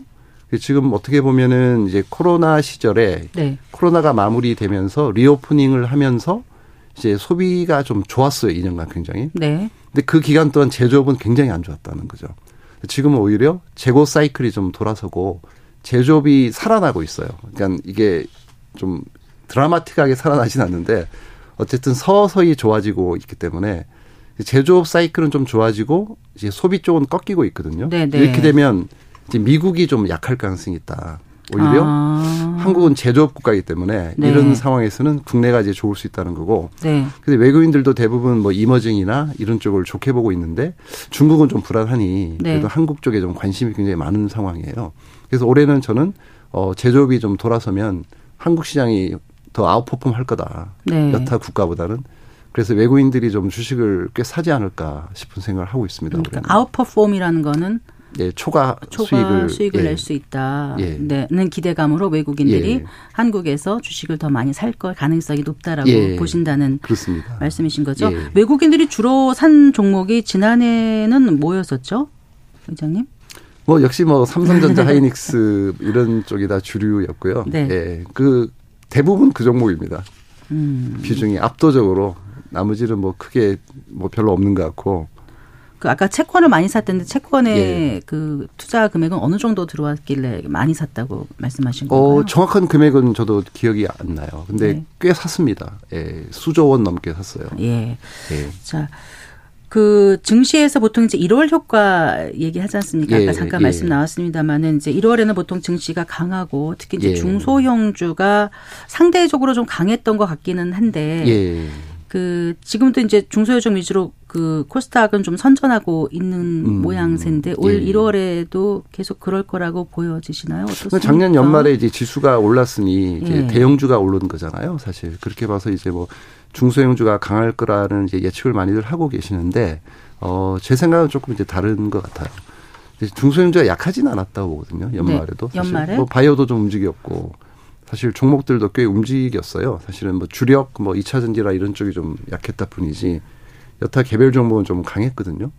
지금 어떻게 보면은 이제 코로나 시절에 네. 코로나가 마무리되면서 리오프닝을 하면서 이제 소비가 좀 좋았어요 2년간 굉장히 네. 근데 그 기간 동안 제조업은 굉장히 안 좋았다는 거죠. 지금은 오히려 재고 사이클이 좀 돌아서고 제조업이 살아나고 있어요. 그러니까 이게 좀 드라마틱하게 살아나진 않는데 어쨌든 서서히 좋아지고 있기 때문에 제조업 사이클은 좀 좋아지고 이제 소비 쪽은 꺾이고 있거든요. 네, 네. 이렇게 되면 이제 미국이 좀 약할 가능성이 있다. 오히려 아. 한국은 제조업 국가이기 때문에 네. 이런 상황에서는 국내가 이제 좋을 수 있다는 거고 네. 근데 외국인들도 대부분 뭐 이머징이나 이런 쪽을 좋게 보고 있는데 중국은 좀 불안하니 네. 그래도 한국 쪽에 좀 관심이 굉장히 많은 상황이에요. 그래서 올해는 저는 어 제조업이 좀 돌아서면 한국 시장이 더 아웃퍼폼 할 거다. 네. 여타 국가보다는. 그래서 외국인들이 좀 주식을 꽤 사지 않을까 싶은 생각을 하고 있습니다. 그러니까. 아웃퍼폼이라는 거는 예, 초과, 초과 수익을, 예. 낼수 있다. 예. 는 기대감으로 외국인들이 예. 한국에서 주식을 더 많이 살 걸 가능성이 높다라고 예. 보신다는 그렇습니다. 말씀이신 거죠. 예. 외국인들이 주로 산 종목이 지난해는 뭐였었죠? 회장님? 뭐 역시 뭐 삼성전자, 하이닉스 이런 쪽이 다 주류였고요. 네. 예, 그 대부분 그 종목입니다. 음. 비중이 압도적으로 나머지는 뭐 크게 뭐 별로 없는 것 같고 그 아까 채권을 많이 샀던데 채권의 예. 그 투자 금액은 어느 정도 들어왔길래 많이 샀다고 말씀하신 건가요? 어 정확한 금액은 저도 기억이 안 나요. 근데 네. 꽤 샀습니다. 예, 수조 원 넘게 샀어요. 예. 예. 자, 그 증시에서 보통 이제 1월 효과 얘기하지 않습니까? 아까 예, 잠깐 예. 말씀 나왔습니다만은 이제 1월에는 보통 증시가 강하고 특히 이제 예. 중소형주가 상대적으로 좀 강했던 것 같기는 한데 예. 그 지금도 이제 중소형주 위주로 그 코스닥은 좀 선전하고 있는 음, 모양새인데 올 예. 1월에도 계속 그럴 거라고 보여지시나요? 어떻습니까? 작년 연말에 이제 지수가 올랐으니 이제 예. 대형주가 오른 거잖아요. 사실 그렇게 봐서 이제 뭐 중소형주가 강할 거라는 이제 예측을 많이들 하고 계시는데 어 제 생각은 조금 이제 다른 것 같아요. 중소형주가 약하진 않았다고 보거든요. 연말에도 네, 연말에? 뭐 바이오도 좀 움직였고 사실 종목들도 꽤 움직였어요. 사실은 뭐 주력 뭐 2차 전지라 이런 쪽이 좀 약했다 뿐이지 여타 개별 종목은 좀 강했거든요.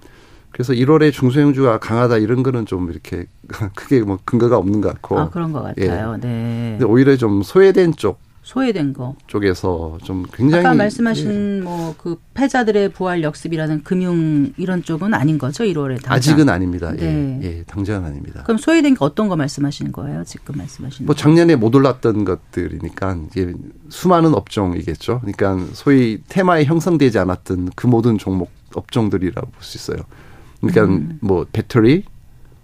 그래서 1월에 중소형주가 강하다 이런 거는 좀 이렇게 크게 뭐 근거가 없는 것 같고 아 그런 것 같아요. 네. 근데 오히려 좀 소외된 쪽 소외된 거. 쪽에서 좀 굉장히 아까 예. 말씀하신 뭐그 패자들의 부활 역습이라는 금융 이런 쪽은 아닌 거죠 1월에 당장. 아직은 아닙니다. 네. 예, 예, 당장은 아닙니다. 그럼 소외된 게 어떤 거 말씀하시는 거예요? 지금 말씀하시는 뭐 거. 작년에 못 올랐던 것들이니까 이제 수많은 업종이겠죠. 그러니까 소위 테마에 형성되지 않았던 그 모든 종목 업종들이라고 볼 수 있어요. 그러니까 음. 뭐 배터리,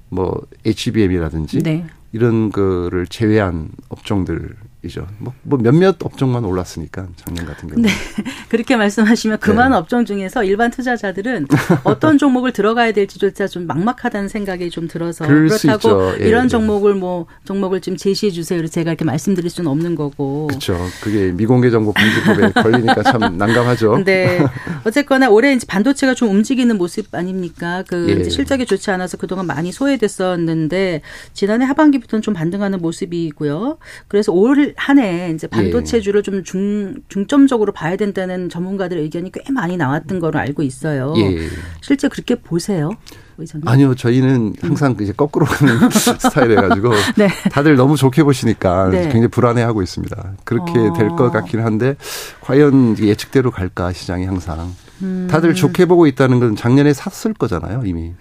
뭐 HBM이라든지 네. 이런 거를 제외한 업종들 이죠. 뭐, 뭐 몇몇 업종만 올랐으니까 작년 같은 경우. 네. 그렇게 말씀하시면 그 네. 업종 중에서 일반 투자자들은 어떤 종목을 들어가야 될지조차 좀 막막하다는 생각이 좀 들어서 그렇다고. 예, 이런 예. 종목을 뭐 종목을 좀 제시해 주세요. 제가 이렇게 말씀드릴 수는 없는 거고. 그렇죠. 그게 미공개 정보 공지법에 걸리니까 참 난감하죠. 네. 어쨌거나 올해 이제 반도체가 좀 움직이는 모습 아닙니까? 그 예. 실적이 좋지 않아서 그동안 많이 소외됐었는데 지난해 하반기부터는 좀 반등하는 모습이고요. 그래서 올 한해 이제 반도체주를 좀 중, 중점적으로 봐야 된다는 전문가들의 의견이 꽤 많이 나왔던 거로 알고 있어요. 예. 실제 그렇게 보세요, 의장님? 아니요, 저희는 항상 이제 거꾸로 가는 스타일이라가지고 네. 다들 너무 좋게 보시니까 네. 굉장히 불안해하고 있습니다. 그렇게 어. 될것 같긴 한데 과연 예측대로 갈까 시장이 항상 음. 다들 좋게 보고 있다는 건 작년에 샀을 거잖아요 이미.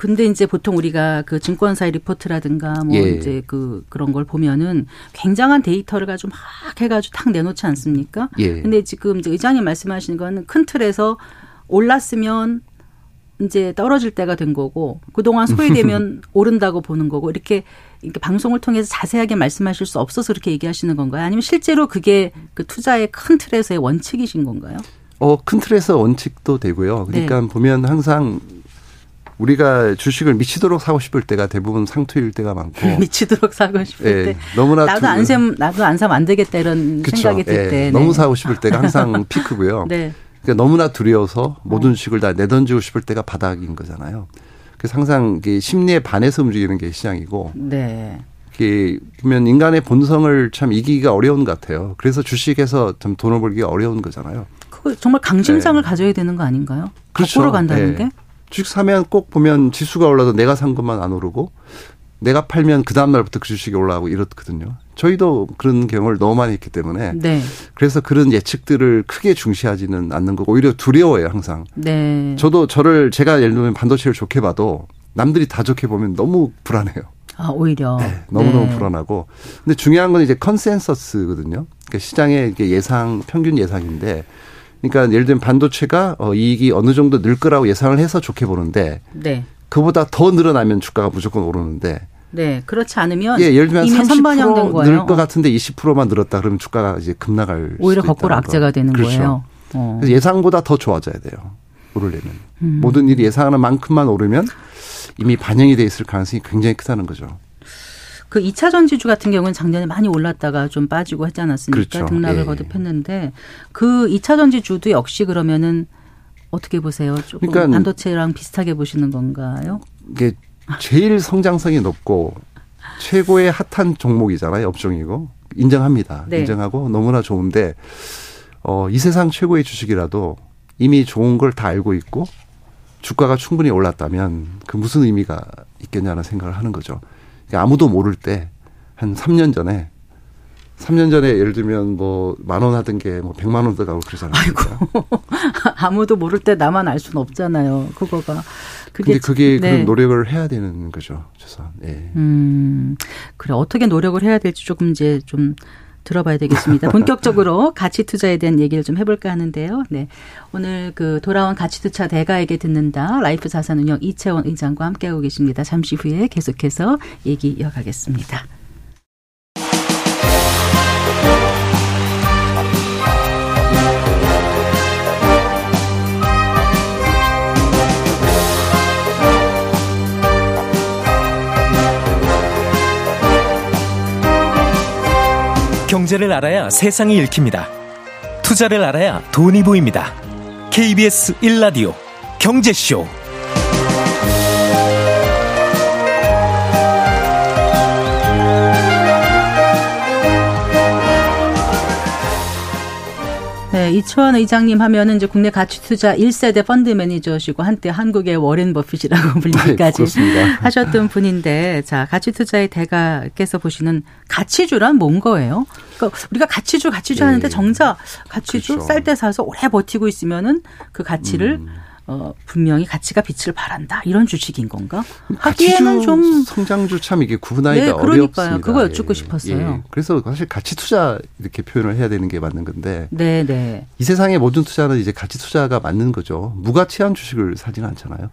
근데 이제 보통 우리가 그 증권사의 리포트라든가 뭐 예. 이제 그 그런 걸 보면은 굉장한 데이터를 가지고 막 해가지고 탁 내놓지 않습니까? 예. 근데 지금 이제 의장님 말씀하시는 거는 큰 틀에서 올랐으면 이제 떨어질 때가 된 거고 그동안 소외되면 오른다고 보는 거고 이렇게 이렇게 방송을 통해서 자세하게 말씀하실 수 없어서 그렇게 얘기하시는 건가요? 아니면 실제로 그게 그 투자의 큰 틀에서의 원칙이신 건가요? 어, 큰 틀에서 원칙도 되고요. 그러니까 보면 항상 우리가 주식을 미치도록 사고 싶을 때가 대부분 상투일 때가 많고 미치도록 사고 싶을 예, 때 너무나 나도 투- 안 사면 나도 안 사면 안 되겠다 이런 그쵸. 생각이 들 예, 때. 네. 너무 사고 싶을 때가 항상 피크고요. 네. 그러니까 너무나 두려워서 모든 주식을 다 내던지고 싶을 때가 바닥인 거잖아요. 그래서 항상 심리에 반해서 움직이는 게 시장이고 네. 보면 인간의 본성을 참 이기기가 어려운 것 같아요. 그래서 주식에서 좀 돈을 벌기가 어려운 거잖아요. 그거 정말 강심장을 가져야 되는 거 아닌가요? 네. 그렇죠. 거꾸로 간다는 예. 게? 주식 사면 꼭 보면 지수가 올라도 내가 산 것만 안 오르고 내가 팔면 그 다음 날부터 그 주식이 올라가고 이렇거든요. 저희도 그런 경험을 너무 많이 했기 때문에 네. 그래서 그런 예측들을 크게 중시하지는 않는 거고 오히려 두려워요 항상. 네. 저도 저를 제가 예를 들면 반도체를 좋게 봐도 남들이 다 좋게 보면 너무 불안해요. 아, 오히려. 네, 너무너무 네. 불안하고. 근데 중요한 건 이제 컨센서스거든요. 그러니까 시장의 예상, 평균 예상인데. 그러니까 예를 들면 반도체가 어, 이익이 어느 정도 늘 거라고 예상을 해서 좋게 보는데 네. 그보다 더 늘어나면 주가가 무조건 오르는데 네. 그렇지 않으면 예, 예를 들면 이미 선반영된 30% 거예요. 늘것 같은데 20%만 늘었다 그러면 주가가 이제 급락할 오히려 거꾸로. 악재가 되는 그렇죠. 거예요. 어. 그래서 예상보다 더 좋아져야 돼요. 오르려면. 음. 모든 일이 예상하는 만큼만 오르면 이미 반영이 돼 있을 가능성이 굉장히 크다는 거죠. 그 2차 전지주 같은 경우는 작년에 많이 올랐다가 좀 빠지고 했지 않았습니까? 그렇죠. 등락을 예. 거듭했는데 그 2차 전지주도 역시 그러면은 어떻게 보세요? 조금 그러니까 반도체랑 비슷하게 보시는 건가요? 이게 제일 성장성이 높고 최고의 핫한 종목이잖아요. 업종이고. 인정합니다. 네. 인정하고 너무나 좋은데 어, 이 세상 최고의 주식이라도 이미 좋은 걸 다 알고 있고 주가가 충분히 올랐다면 그 무슨 의미가 있겠냐는 생각을 하는 거죠. 그러니까 아무도 모를 때 한 3년 전에 3년 전에 예를 들면 뭐 만 원 하던 게 뭐 100만 원도 가고 그러잖아요. 아이고. 아무도 모를 때 나만 알 수는 없잖아요. 그거가. 그게 근데 그게 네. 그런 노력을 해야 되는 거죠. 최소한. 예. 음, 그래. 어떻게 노력을 해야 될지 조금 이제 좀 들어봐야 되겠습니다. 본격적으로 가치 투자에 대한 얘기를 좀 해볼까 하는데요. 네. 오늘 그 돌아온 가치 투자 대가에게 듣는다. 라이프 자산운용 이채원 의장과 함께하고 계십니다. 잠시 후에 계속해서 얘기 이어가겠습니다. 경제를 알아야 세상이 읽힙니다. 투자를 알아야 돈이 보입니다. KBS 1라디오 경제쇼. 네, 이치원 의장님 하면은 이제 국내 가치 투자 1세대 펀드 매니저시고 한때 한국의 워렌 버핏이라고 불리기까지 네, 하셨던 분인데 자, 가치 투자의 대가께서 보시는 가치주란 뭔 거예요? 그러니까 우리가 가치주 가치주 네. 하는데 정작 가치주 그렇죠. 쌀때 사서 오래 버티고 있으면은 그 가치를 음. 어, 분명히 가치가 빛을 발한다. 이런 주식인 건가? 하기에는 가치주 좀 성장주 참 이게 구분하기가 네, 그러니까요. 어렵습니다. 그거 여쭙고 싶었어요. 예. 그래서 사실 가치 투자 이렇게 표현을 해야 되는 게 맞는 건데 네, 네. 이 세상의 모든 투자는 이제 가치 투자가 맞는 거죠. 무가치한 주식을 사지는 않잖아요.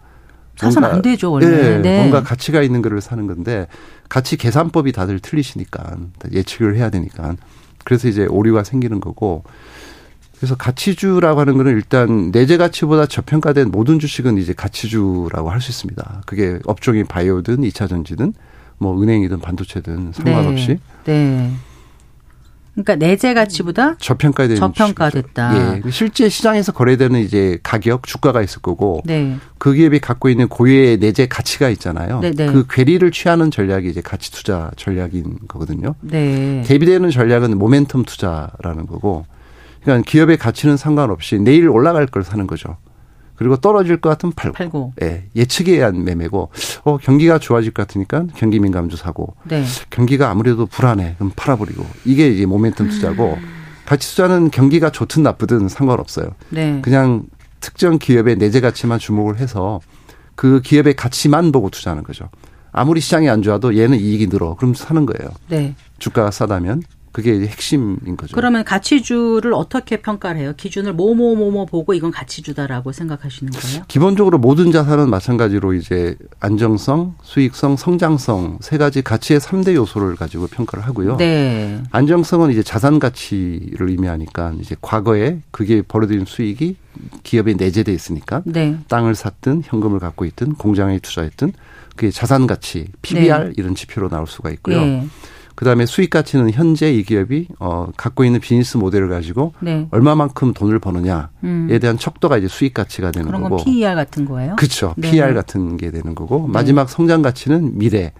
사선 안 되죠, 원래. 예, 네. 뭔가 가치가 있는 거를 사는 건데 가치 계산법이 다들 틀리시니까 예측을 해야 되니까 그래서 이제 오류가 생기는 거고 그래서 가치주라고 하는 거는 일단 내재 가치보다 저평가된 모든 주식은 이제 가치주라고 할 수 있습니다. 그게 업종이 바이오든 이차 전지든 뭐 은행이든 반도체든 상관없이 네. 네. 그러니까 내재 가치보다 저평가된 저평가됐다. 예. 실제 시장에서 거래되는 이제 가격, 주가가 있을 거고 네. 그 기업이 갖고 있는 고유의 내재 가치가 있잖아요. 네, 네. 그 괴리를 취하는 전략이 이제 가치 투자 전략인 거거든요. 네. 대비되는 전략은 모멘텀 투자라는 거고, 그러니까 기업의 가치는 상관없이 내일 올라갈 걸 사는 거죠. 그리고 떨어질 것 같으면 팔고, 팔고. 예, 예측에 의한 매매고, 어 경기가 좋아질 것 같으니까 경기 민감주 사고, 네. 경기가 아무래도 불안해. 그럼 팔아버리고. 이게 이제 모멘텀 투자고, 가치 투자는 경기가 좋든 나쁘든 상관없어요. 네. 그냥 특정 기업의 내재 가치만 주목을 해서 그 기업의 가치만 보고 투자하는 거죠. 아무리 시장이 안 좋아도 얘는 이익이 늘어. 그럼 사는 거예요. 네. 주가가 싸다면 그게 핵심인 거죠. 그러면 가치주를 어떻게 평가를 해요? 기준을 뭐뭐뭐뭐 보고 이건 가치주다라고 생각하시는 거예요? 기본적으로 모든 자산은 마찬가지로 이제 안정성, 수익성, 성장성 세 가지 가치의 3대 요소를 가지고 평가를 하고요. 네. 안정성은 이제 자산 가치를 의미하니까 이제 과거에 그게 벌어들인 수익이 기업에 내재돼 있으니까 네. 땅을 샀든 현금을 갖고 있든 공장에 투자했든 그게 자산 가치, PBR 이런 지표로 나올 수가 있고요. 네. 그다음에 수익 가치는 현재 이 기업이 어 갖고 있는 비즈니스 모델을 가지고 네. 얼마만큼 돈을 버느냐에 음. 대한 척도가 이제 수익 가치가 되는 그런 건 거고. PER 같은 거예요? 그렇죠. 네. PR 같은 게 되는 거고 마지막 성장 가치는 미래.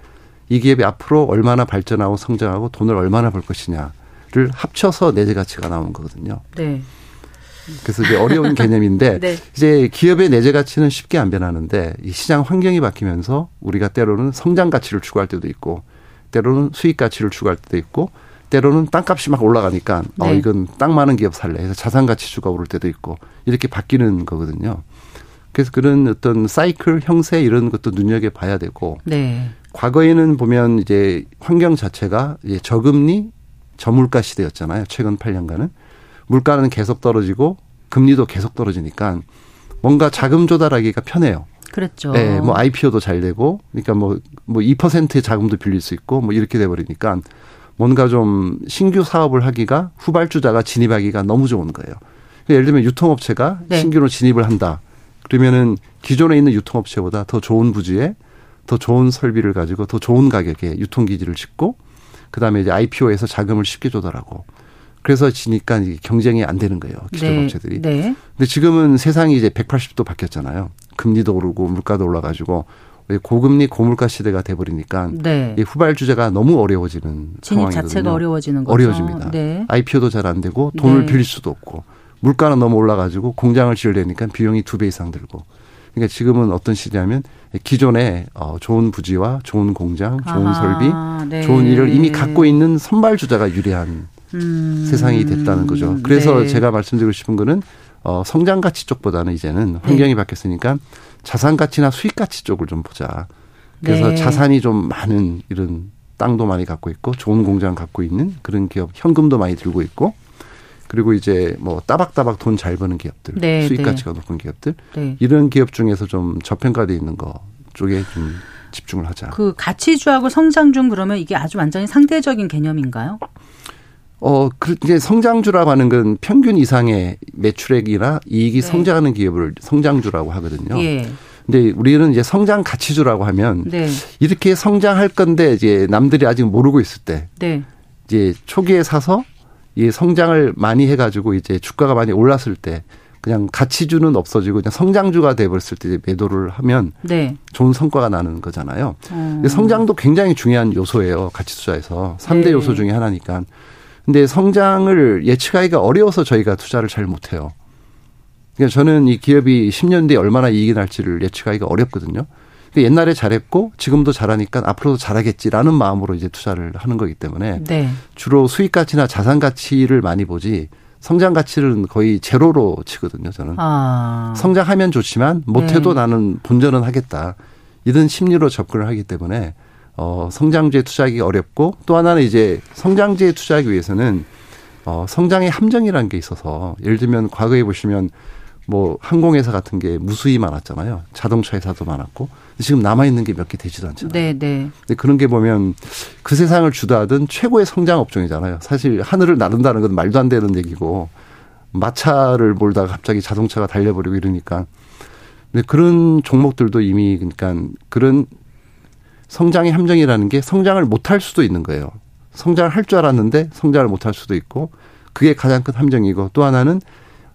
이 기업이 앞으로 얼마나 발전하고 성장하고 돈을 얼마나 벌 것이냐를 합쳐서 내재 가치가 나오는 거거든요. 네. 그래서 이제 어려운 개념인데 네. 이제 기업의 내재 가치는 쉽게 안 변하는데 이 시장 환경이 바뀌면서 우리가 때로는 성장 가치를 추구할 때도 있고 때로는 수익 가치를 추구할 때도 있고 때로는 땅값이 막 올라가니까 어 네. 이건 땅 많은 기업 살래 해서 자산 가치주가 오를 때도 있고 이렇게 바뀌는 거거든요. 그래서 그런 어떤 사이클 형세 이런 것도 눈여겨 봐야 되고 네. 과거에는 보면 이제 환경 자체가 이제 저금리 저물가 시대였잖아요. 최근 8년간은 물가는 계속 떨어지고 금리도 계속 떨어지니까 뭔가 자금 조달하기가 편해요. 그랬죠. 네, 뭐 IPO도 잘 되고, 그러니까 뭐, 뭐 2%의 자금도 빌릴 수 있고, 뭐 이렇게 돼버리니까 뭔가 좀 신규 사업을 하기가 후발주자가 진입하기가 너무 좋은 거예요. 그러니까 예를 들면 유통업체가 네. 신규로 진입을 한다. 그러면은 기존에 있는 유통업체보다 더 좋은 부지에 더 좋은 설비를 가지고 더 좋은 가격에 유통기지를 짓고, 그 다음에 이제 IPO에서 자금을 쉽게 조달하고, 그래서 지니까 이게 경쟁이 안 되는 거예요. 기존 네. 업체들이. 네. 근데 지금은 세상이 이제 180도 바뀌었잖아요. 금리도 오르고 물가도 올라가지고 고금리 고물가 시대가 돼버리니까 네. 이 후발 주제가 너무 어려워지는 진입 상황이거든요. 자체가 어려워지는 거죠. 어려워집니다. 네. IPO도 잘 안 되고 돈을 네. 빌릴 수도 없고 물가는 너무 올라가지고 공장을 지으려니까 비용이 두 배 이상 들고. 그러니까 지금은 어떤 시대냐면 기존에 어 좋은 부지와 좋은 공장, 좋은 아하, 설비, 네. 좋은 일을 이미 갖고 있는 선발 주자가 유리한 음. 세상이 됐다는 거죠. 그래서 네. 제가 말씀드리고 싶은 거는 어 성장 가치 쪽보다는 이제는 네. 환경이 바뀌었으니까 자산 가치나 수익 가치 쪽을 좀 보자. 그래서 네. 자산이 좀 많은 이런 땅도 많이 갖고 있고 좋은 공장 갖고 있는 그런 기업, 현금도 많이 들고 있고 그리고 이제 뭐 따박따박 돈 잘 버는 기업들, 네, 수익 네. 가치가 높은 기업들 네. 이런 기업 중에서 좀 저평가돼 있는 거 쪽에 좀 집중을 하자. 그 가치주하고 성장중 그러면 이게 아주 완전히 상대적인 개념인가요? 어, 그, 이제 성장주라고 하는 건 평균 이상의 매출액이나 이익이 네. 성장하는 기업을 성장주라고 하거든요. 예. 근데 우리는 이제 성장 가치주라고 하면 네. 이렇게 성장할 건데 이제 남들이 아직 모르고 있을 때 네. 이제 초기에 사서 이 성장을 많이 해가지고 이제 주가가 많이 올랐을 때 그냥 가치주는 없어지고 그냥 성장주가 돼버렸을 때 매도를 하면 네. 좋은 성과가 나는 거잖아요. 음. 성장도 굉장히 중요한 요소예요. 가치 투자에서 3대 네. 요소 중에 하나니까. 근데 성장을 예측하기가 어려워서 저희가 투자를 잘 못해요. 그러니까 저는 이 기업이 10년 뒤에 얼마나 이익이 날지를 예측하기가 어렵거든요. 그러니까 옛날에 잘했고 지금도 잘하니까 앞으로도 잘하겠지라는 마음으로 이제 투자를 하는 거기 때문에 네. 주로 수익 가치나 자산 가치를 많이 보지 성장 가치는 거의 제로로 치거든요. 저는 아. 성장하면 좋지만 못해도 네. 나는 본전은 하겠다 이런 심리로 접근을 하기 때문에 어 성장주에 투자하기 어렵고 또 하나는 이제 성장주에 투자하기 위해서는 어 성장의 함정이라는 게 있어서 예를 들면 과거에 보시면 뭐 항공회사 같은 게 무수히 많았잖아요. 자동차 회사도 많았고 지금 남아 있는 게 몇 개 되지도 않잖아요. 네, 네. 근데 그런 게 보면 그 세상을 주도하던 최고의 성장 업종이잖아요. 사실 하늘을 나른다는 건 말도 안 되는 얘기고 마차를 몰다가 갑자기 자동차가 달려버리고 이러니까 근데 그런 종목들도 이미 그러니까 그런 성장의 함정이라는 게 성장을 못할 수도 있는 거예요. 성장을 할 줄 알았는데 성장을 못할 수도 있고 그게 가장 큰 함정이고 또 하나는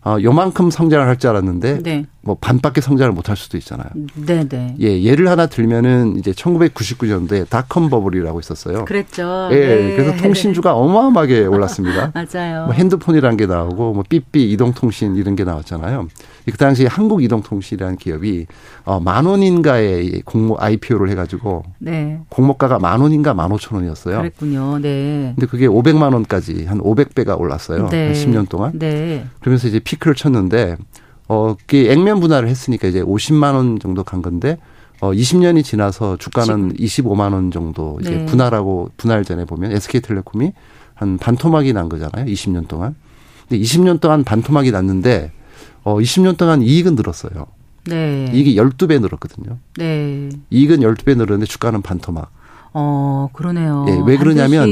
어, 요만큼 성장을 할 줄 알았는데 네. 뭐 반밖에 성장을 못할 수도 있잖아요. 네, 네. 예, 예를 하나 들면은 이제 1999년도에 닷컴 버블이라고 있었어요. 그랬죠. 예, 네. 그래서 통신주가 어마어마하게 올랐습니다. 맞아요. 뭐 핸드폰이라는 게 나오고 뭐 삐삐 이동통신 이런 게 나왔잖아요. 그 당시 한국이동통신이라는 기업이 어, 만 원인가의 공모 IPO를 해가지고 네. 공모가가 만 원인가 만 오천 원이었어요. 그랬군요. 네. 근데 그게 오백만 원까지 한 오백 배가 올랐어요. 네. 한 10년 동안. 네. 그러면서 이제 피크를 쳤는데 어, 그 액면 분할을 했으니까 이제 50만 원 정도 간 건데 어 20년이 지나서 주가는 지금. 25만 원 정도 이제 네. 분할하고 분할 전에 보면 SK텔레콤이 한 반토막이 난 거잖아요. 20년 동안. 근데 20년 동안 반토막이 났는데 어 20년 동안 이익은 늘었어요. 네. 이익이 12배 늘었거든요. 네. 이익은 12배 늘었는데 주가는 반토막. 어, 그러네요. 예, 왜 그러냐면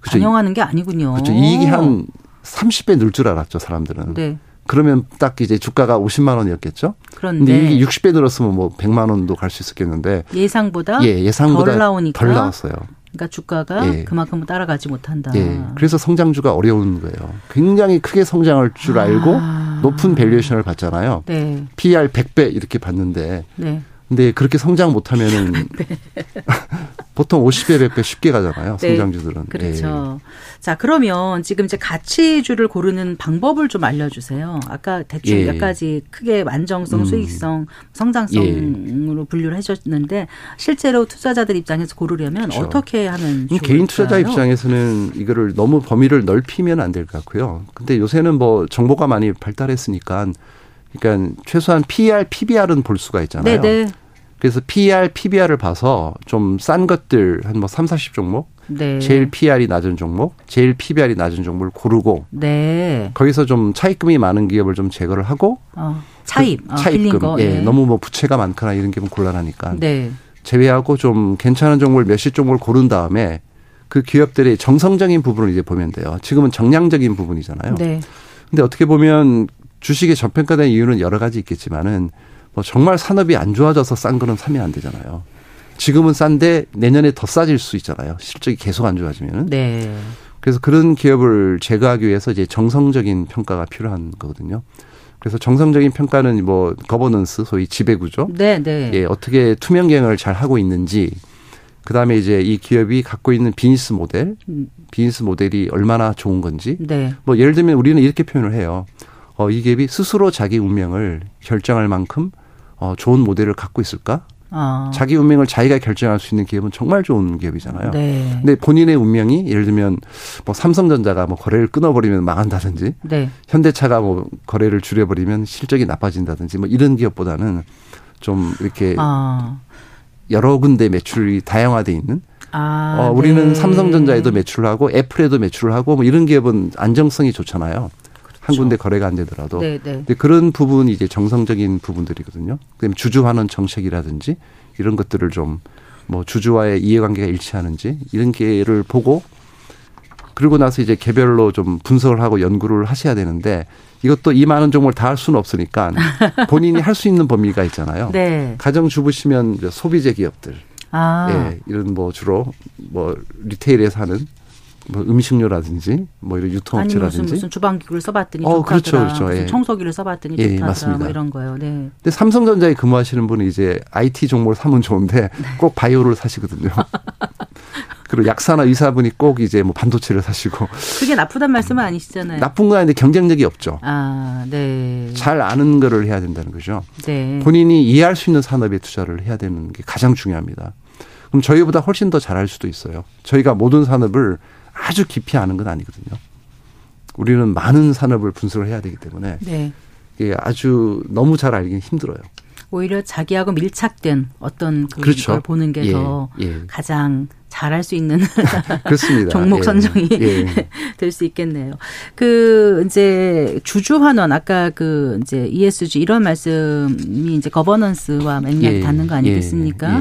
그렇죠. 반영하는 게 아니군요. 그렇죠. 이익이 한 30배 늘 줄 알았죠, 사람들은. 네. 그러면 딱 이제 주가가 50만 원이었겠죠. 그런데 근데 이게 60배 늘었으면 뭐 100만 원도 갈 수 있었겠는데 예상보다 예, 예상보다 덜 나오니까 덜 나왔어요. 그러니까 주가가 예. 그만큼 따라가지 못한다. 예. 그래서 성장주가 어려운 거예요. 굉장히 크게 성장할 줄 알고 아. 높은 valuation을 받잖아요. 네. PER 100배 이렇게 받는데 네. 근데 그렇게 성장 못하면은 보통 50배, 100배 쉽게 가잖아요. 네. 성장주들은. 그렇죠. 예. 자, 그러면 지금 이제 가치주를 고르는 방법을 좀 알려주세요. 아까 대충 예. 몇 가지 크게 안정성, 음. 수익성, 성장성으로 예. 분류를 해줬는데 실제로 투자자들 입장에서 고르려면 그렇죠. 어떻게 하면 좋을까요? 개인 투자자 입장에서는 이거를 너무 범위를 넓히면 안 될 것 같고요. 근데 요새는 뭐 정보가 많이 발달했으니까 그러니까 최소한 PER, PBR은 볼 수가 있잖아요. 네네. 네. 그래서 PER, PBR을 봐서 좀 싼 것들 한 뭐 3, 40 종목, 네. 제일 PER이 낮은 종목, 제일 PBR이 낮은 종목을 고르고 네. 거기서 좀 차입금이 많은 기업을 좀 제거를 하고 어, 차입, 그 차입금, 거, 예, 네. 너무 뭐 부채가 많거나 이런 게면 곤란하니까 네. 제외하고 좀 괜찮은 종목을 몇십 종목을 고른 다음에 그 기업들의 정성적인 부분을 이제 보면 돼요. 지금은 정량적인 부분이잖아요. 네. 근데 어떻게 보면 주식이 저평가된 이유는 여러 가지 있겠지만은 뭐 정말 산업이 안 좋아져서 싼 거는 사면 안 되잖아요. 지금은 싼데 내년에 더 싸질 수 있잖아요. 실적이 계속 안 좋아지면. 네. 그래서 그런 기업을 제거하기 위해서 이제 정성적인 평가가 필요한 거거든요. 그래서 정성적인 평가는 뭐 거버넌스 소위 지배 구조. 네, 네. 예, 어떻게 투명 경영을 잘 하고 있는지 그다음에 이제 이 기업이 갖고 있는 비즈니스 모델, 음. 비즈니스 모델이 얼마나 좋은 건지. 네. 뭐 예를 들면 우리는 이렇게 표현을 해요. 어, 이 기업이 스스로 자기 운명을 결정할 만큼 어, 좋은 모델을 갖고 있을까? 아. 자기 운명을 자기가 결정할 수 있는 기업은 정말 좋은 기업이잖아요. 네. 근데 본인의 운명이 예를 들면 뭐 삼성전자가 뭐 거래를 끊어버리면 망한다든지, 네. 현대차가 뭐 거래를 줄여버리면 실적이 나빠진다든지 뭐 이런 기업보다는 좀 이렇게 아. 여러 군데 매출이 다양화돼 있는. 아, 어, 우리는 네. 삼성전자에도 매출을 하고 애플에도 매출을 하고 뭐 이런 기업은 안정성이 좋잖아요. 한 군데 거래가 안 되더라도. 네, 네. 근데 그런 부분이 이제 정성적인 부분들이거든요. 그다음에 주주환원 정책이라든지 이런 것들을 좀 뭐 주주와의 이해관계가 일치하는지 이런 게를 보고 그리고 나서 이제 개별로 좀 분석을 하고 연구를 하셔야 되는데 이것도 이 많은 종목을 다 할 수는 없으니까 본인이 할 수 있는 범위가 있잖아요. 네. 가정 주부시면 소비재 기업들, 아. 예, 이런 뭐 주로 뭐 리테일에 사는 뭐 음식료라든지 뭐 이런 유통업체라든지 무슨, 무슨 주방기구를 써봤더니 어. 그렇죠, 그렇죠. 예. 청소기를 써봤더니 예, 좋다더라. 맞습니다. 뭐 이런 거요. 네. 근데 삼성전자에 근무하시는 분이 이제 IT 종목을 사면 좋은데 꼭 바이오를 사시거든요. 그리고 약사나 의사분이 꼭 이제 뭐 반도체를 사시고 그게 나쁘단 말씀은 아니시잖아요. 나쁜 건 아닌데 경쟁력이 없죠. 아, 네. 잘 아는 거를 해야 된다는 거죠. 네. 본인이 이해할 수 있는 산업에 투자를 해야 되는 게 가장 중요합니다. 그럼 저희보다 훨씬 더 잘할 수도 있어요. 저희가 모든 산업을 아주 깊이 아는 건 아니거든요. 우리는 많은 산업을 분석을 해야 되기 때문에 네. 이게 아주 너무 잘 알기는 힘들어요. 오히려 자기하고 밀착된 어떤 그 그렇죠. 걸 보는 게 예, 더 예. 가장 잘할 수 있는 그렇습니다. 종목 예. 선정이 예. 될수 있겠네요. 그 이제 주주 환원 아까 그 이제 ESG 이런 말씀이 이제 거버넌스와 맥락이 예. 닿는 거 아니겠습니까?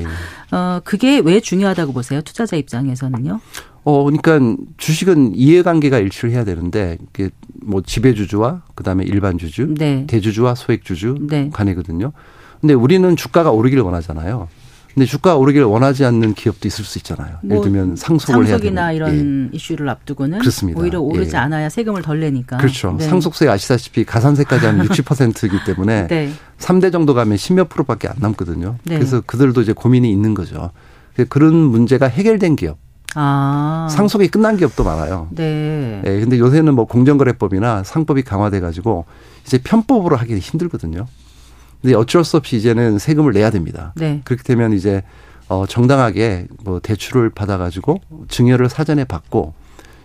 어 그게 왜 중요하다고 보세요? 투자자 입장에서는요? 어, 그러니까 주식은 이해관계가 일치를 해야 되는데 이게 뭐 지배주주와 그다음에 일반 주주, 네. 대주주와 소액주주 네. 간이거든요. 근데 우리는 주가가 오르기를 원하잖아요. 근데 주가가 오르기를 원하지 않는 기업도 있을 수 있잖아요. 예를 뭐 들면 상속을 해야 되는. 상속이나 예. 이런 이슈를 앞두고는 그렇습니다. 오히려 오르지 예. 않아야 세금을 덜 내니까. 그렇죠. 네. 상속세 아시다시피 가산세까지 하면 60%이기 때문에 네. 3대 정도 가면 10몇 프로밖에 안 남거든요. 네. 그래서 그들도 이제 고민이 있는 거죠. 그런 문제가 해결된 기업, 아. 상속이 끝난 기업도 많아요. 네. 예, 근데 요새는 뭐 공정거래법이나 상법이 강화돼 가지고 이제 편법으로 하기 힘들거든요. 근데 어쩔 수 없이 이제는 세금을 내야 됩니다. 네. 그렇게 되면 이제 어 정당하게 뭐 대출을 받아 가지고 증여를 사전에 받고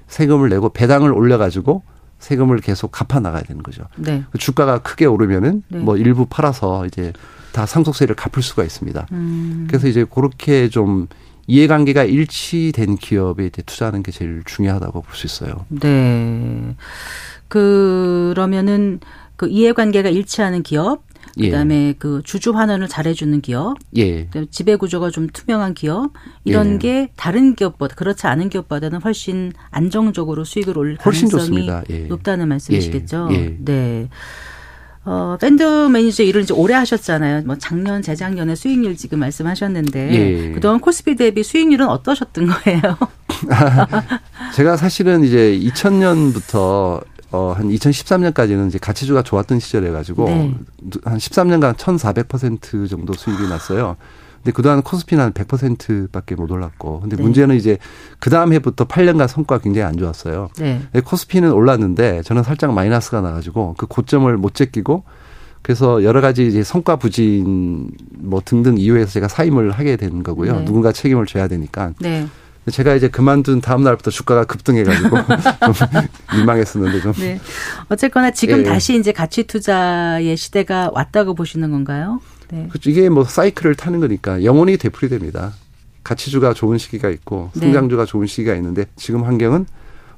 세금을 내고 배당을 올려 가지고 세금을 계속 갚아 나가야 되는 거죠. 네. 그 주가가 크게 오르면은 네. 뭐 일부 팔아서 이제 다 상속세를 갚을 수가 있습니다. 음. 그래서 이제 그렇게 좀 이해관계가 일치된 기업에 이제 투자하는 게 제일 중요하다고 볼 수 있어요. 네. 그러면은 그 이해관계가 일치하는 기업, 예. 그다음에 그 주주 환원을 잘해주는 기업, 예. 그다음에 지배 구조가 좀 투명한 기업 이런 예. 게 다른 기업보다 그렇지 않은 기업보다는 훨씬 안정적으로 수익을 올릴 훨씬 가능성이 좋습니다. 예. 높다는 말씀이시겠죠. 예. 예. 네. 어, 밴드 매니저 일을 이제 오래 하셨잖아요. 뭐 작년, 재작년에 수익률 지금 말씀하셨는데 예. 그동안 코스피 대비 수익률은 어떠셨던 거예요? 제가 사실은 이제 2000년부터 어, 한 2013년까지는 이제 가치주가 좋았던 시절에 가지고 네. 한 13년간 1,400% 정도 수익이 났어요. 근데 그동안 코스피는 한 100%밖에 못 올랐고. 근데 네. 문제는 이제 그 다음 해부터 8년간 성과가 굉장히 안 좋았어요. 네. 근데 코스피는 올랐는데 저는 살짝 마이너스가 나가지고 그 고점을 못 제끼고 그래서 여러 가지 이제 성과 부진 뭐 등등 이유에서 제가 사임을 하게 되는 거고요. 네. 누군가 책임을 져야 되니까. 네. 제가 이제 그만둔 다음 날부터 주가가 급등해가지고 좀 민망했었는데 좀. 네. 어쨌거나 지금 예. 다시 이제 가치 투자의 시대가 왔다고 보시는 건가요? 네. 그렇죠. 이게 뭐 사이클을 타는 거니까 영원히 되풀이됩니다. 가치주가 좋은 시기가 있고 네. 성장주가 좋은 시기가 있는데 지금 환경은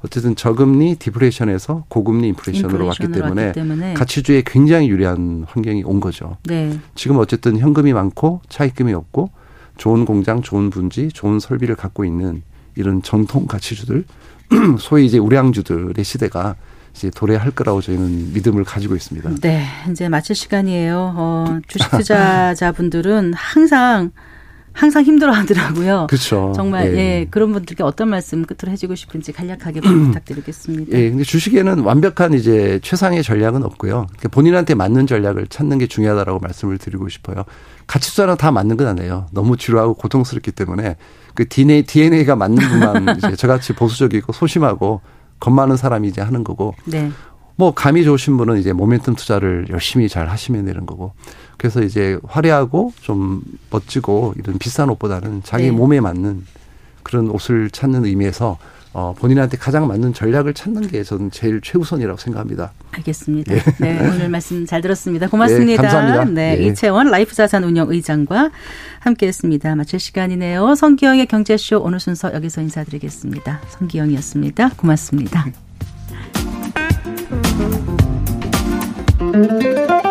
어쨌든 저금리 디프레이션에서 고금리 인플레이션으로 왔기 때문에, 왔기 때문에. 가치주에 굉장히 유리한 환경이 온 거죠. 네. 지금 어쨌든 현금이 많고 차입금이 없고 좋은 공장, 좋은 분지, 좋은 설비를 갖고 있는 이런 전통 가치주들, 소위 이제 우량주들의 시대가 이제 도래할 거라고 저희는 믿음을 가지고 있습니다. 네, 이제 마칠 시간이에요. 어, 주식 투자자분들은 항상 항상 힘들어 하더라고요. 그렇죠. 정말 예. 예. 그런 분들께 어떤 말씀 끝으로 해주고 싶은지 간략하게 부탁드리겠습니다. 예, 근데 주식에는 완벽한 이제 최상의 전략은 없고요. 그러니까 본인한테 맞는 전략을 찾는 게 중요하다라고 말씀을 드리고 싶어요. 가치 투자는 다 맞는 건 아니에요. 너무 지루하고 고통스럽기 때문에 그 DNA, DNA가 맞는 분만 이제 저같이 보수적이고 소심하고 겁 많은 사람이 이제 하는 거고 네. 뭐 감이 좋으신 분은 이제 모멘텀 투자를 열심히 잘 하시면 되는 거고 그래서 이제 화려하고 좀 멋지고 이런 비싼 옷보다는 자기 네. 몸에 맞는 그런 옷을 찾는 의미에서 어 본인한테 가장 맞는 전략을 찾는 게 저는 제일 최우선이라고 생각합니다. 알겠습니다. 네, 오늘 말씀 잘 들었습니다. 고맙습니다. 예, 감사합니다. 네, 예. 이채원 라이프자산 운영 의장과 함께했습니다. 마칠 시간이네요. 성기영의 경제쇼 오늘 순서 여기서 인사드리겠습니다. 성기영이었습니다. 고맙습니다.